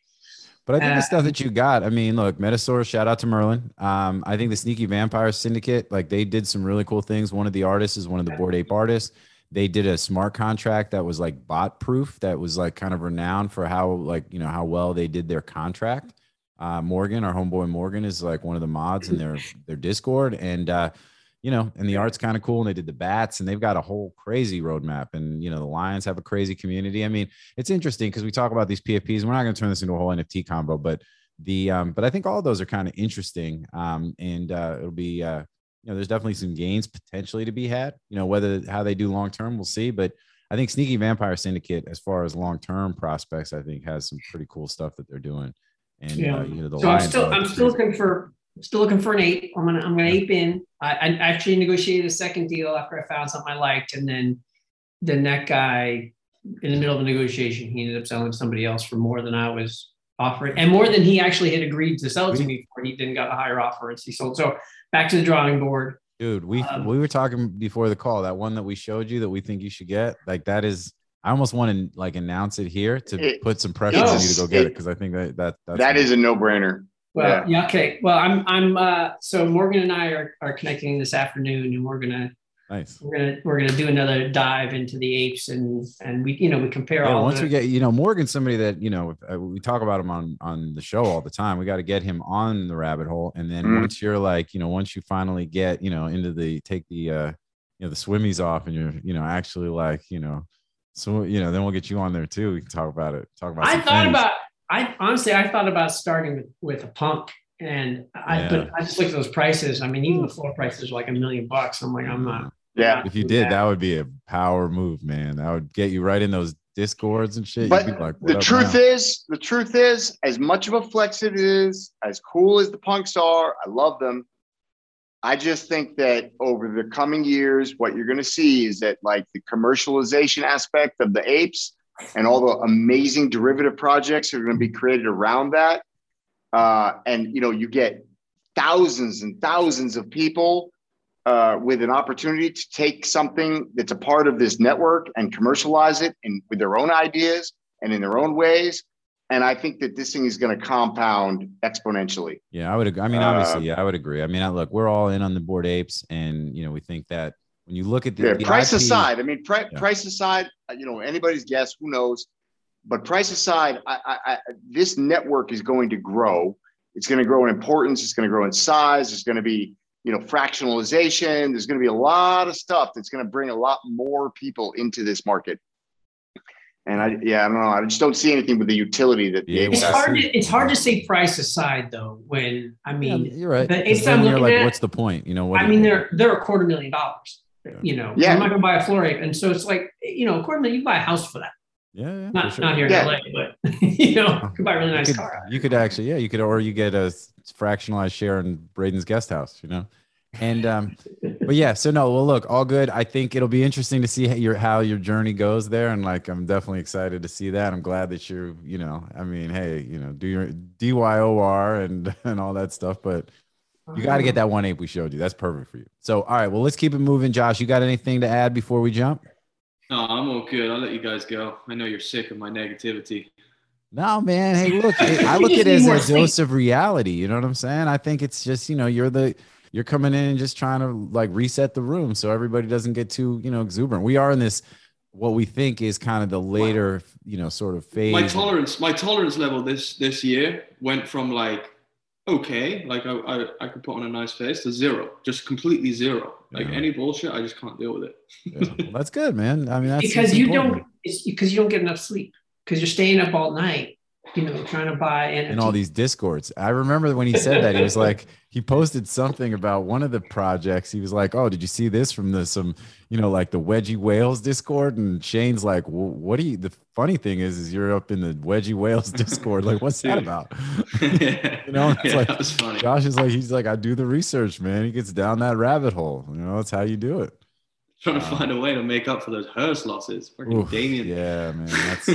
but I think the uh, stuff that you got. I mean, look, Metasaur. Shout out to Merlin. Um, I think the Sneaky Vampire Syndicate, like they did some really cool things. One of the artists is one of the Bored Ape artists. They did a smart contract that was like bot proof. That was like kind of renowned for how like you know how well they did their contract. Uh, Morgan, our homeboy Morgan, is like one of the mods in their their Discord, and uh, you know, and the art's kind of cool. And they did the bats, and they've got a whole crazy roadmap. And you know, the Lions have a crazy community. I mean, it's interesting because we talk about these PFPs. And we're not going to turn this into a whole NFT combo, but the um, but I think all of those are kind of interesting. Um, and uh, it'll be uh, you know, there's definitely some gains potentially to be had. You know, whether how they do long term, we'll see. But I think Sneaky Vampire Syndicate, as far as long term prospects, I think has some pretty cool stuff that they're doing. And Yeah. uh, you know, the So I'm still I'm still looking for still looking for an ape. I'm gonna I'm gonna ape in. I, I actually negotiated a second deal after I found something I liked, and then then that guy in the middle of the negotiation, he ended up selling somebody else for more than I was offering, and more than he actually had agreed to sell it to me for. He then got a higher offer, and he sold. So back to the drawing board. Dude, we Um, we were talking before the call. That one that we showed you that we think you should get, like that is. I almost want to like announce it here to It- put some pressure on you to go get it It- because I think that that that's That is a no-brainer. Well, Yeah. yeah. okay. Well, I'm I'm uh, so Morgan and I are are connecting this afternoon, and we're gonna nice. we're gonna we're gonna do another dive into the apes, and and we you know we compare Yeah, all once the, we get you know Morgan's somebody that you know uh, we talk about him on on the show all the time. We got to get him on the rabbit hole, and then Mhm. once you're like you know once you finally get you know into the take the uh you know the swimmies off, and you're you know actually like you know so you know then we'll get you on there too. We can talk about it. Talk about. It. I thought things. about I honestly I thought about starting with, with a punk and I Yeah. but I just looked at those prices. I mean, even the floor prices are like a million bucks. I'm like, I'm not. Yeah. If you did, that would be a power move, man. That would get you right in those discords and shit. But You'd be like, the truth now?" is, the truth is, as much of a flex it is, as cool as the punks are, I love them. I just think that over the coming years, what you're going to see is that like the commercialization aspect of the apes and all the amazing derivative projects are going to be created around that. Uh, and you know, you get thousands and thousands of people uh, with an opportunity to take something that's a part of this network and commercialize it and with their own ideas and in their own ways. And I think that this thing is going to compound exponentially. Yeah, I would. Agree. I mean, obviously, yeah, I would agree. I mean, I, look, we're all in on the Bored Apes, and you know, we think that when you look at the, Yeah, the price IP aside, I mean, pri- Yeah. price aside, uh, you know, anybody's guess, who knows? But price aside, I, I, I, this network is going to grow. It's going to grow in importance. It's going to grow in size. There's going to be you know, fractionalization. There's going to be a lot of stuff that's going to bring a lot more people into this market. And I, yeah, I don't know. I just don't see anything with the utility that the Yeah, It's hard. To, it's hard to say price aside though. When I Yeah, mean, you're right. the 'Cause apes then I'm you're looking like, at- what's the point? You know what? I mean, they're they're a quarter million dollars. Yeah. You know, Yeah. I'm not gonna buy a floor ape, and so it's like you know, a quarter million. You buy a house for that. yeah, yeah, Not sure. not here Yeah. in LA, but you know, you can buy a really You nice could, car. you could actually, yeah, you could, or you get a fractionalized share in Braden's guest house, you know. And um, but yeah, so no, well, look, all good. I think it'll be interesting to see how your how your journey goes there, and like I'm definitely excited to see that. I'm glad that you're, you know, I mean, hey, you know, do your DYOR and and all that stuff, but you got to get that one ape we showed you. That's perfect for you. So, all right, well, let's keep it moving. Josh, you got anything to add before we jump? No, I'm all good. I'll let you guys go. I know you're sick of my negativity. No, man. Hey, look, I look at it as a dose of reality. You know what I'm saying? I think it's just, you know, you're the you're coming in and just trying to like reset the room so everybody doesn't get too, you know, exuberant. We are in this what we think is kind of the later, you know, sort of phase. My tolerance, my tolerance level this this year went from like okay, like I, I, I could put on a nice face to zero, just completely zero. Like Yeah. any bullshit, I just can't deal with it. Yeah. Well, that's good, man. I mean, that's because you important. don't because you don't get enough sleep because you're staying up all night you know trying to buy and in all these discords. I remember when he said that he was like he posted something about one of the projects. He was like, "Oh, did you see this from the some you know like the Wedgie Whales Discord?" And Shane's like, well, "What do you?" The funny thing is, is you're up in the Wedgie Whales Discord. Like, what's that Dude. about? you know, it's like- that was funny. Josh is like, he's like, I do the research, man. He gets down that rabbit hole. You know, that's how you do it. Trying to Wow. find a way to make up for those Hirst losses. Fucking Oof, Damien. yeah, man. That's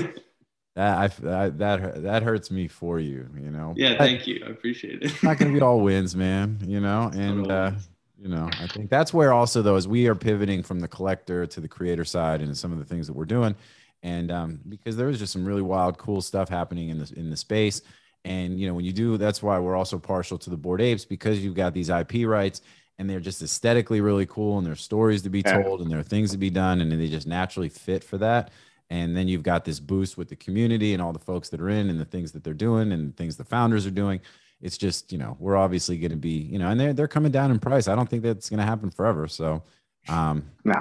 that. I that that that hurts me for you. You know. Yeah, thank you. I appreciate it. it's not going to be all wins, man. You know, and uh, you know, I think that's where also though, as we are pivoting from the collector to the creator side, and some of the things that we're doing, and um, because there is just some really wild, cool stuff happening in the in the space, and you know, when you do, that's why we're also partial to the Bored Apes because you've got these IP rights. And they're just aesthetically really cool, and there's stories to be told, and there are things to be done, and they just naturally fit for that. And then you've got this boost with the community and all the folks that are in, and the things that they're doing, and things the founders are doing. It's just you know we're obviously going to be you know and they're they're coming down in price. I don't think that's going to happen forever. So um No.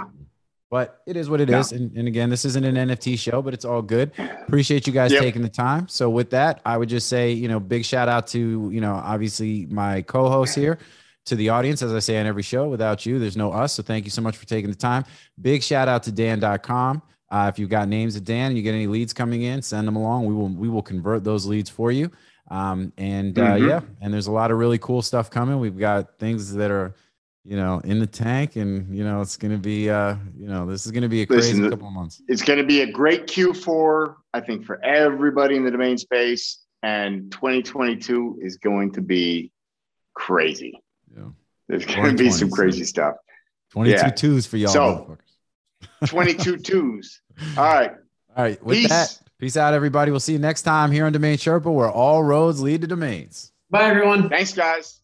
but it is what it No. is, and, and again this isn't an nft show but it's all good. Appreciate you guys Yep. taking the time. So with that i would just say you know big shout out to you know obviously my co-host here to the audience. As i say on every show without you there's no us. So thank you so much for taking the time. Big shout out to dan.com uh, if you've got names of dan and you get any leads coming in send them along we will we will convert those leads for you um, and uh, Mhm. yeah, and there's a lot of really cool stuff coming. We've got things that are, you know, in the tank, and you know, it's gonna be, uh, you know, this is gonna be a crazy Listen, couple of months. It's going to be a great Q4, I think, for everybody in the domain space. And 2022 is going to be crazy. Yeah, There's going to be some crazy stuff. 22 Yeah. twos for y'all. So-. 22 twos. All right. All right, with Peace. that, peace out, everybody. We'll see you next time here on Domain Sherpa, where all roads lead to domains. bye everyone Thanks, guys.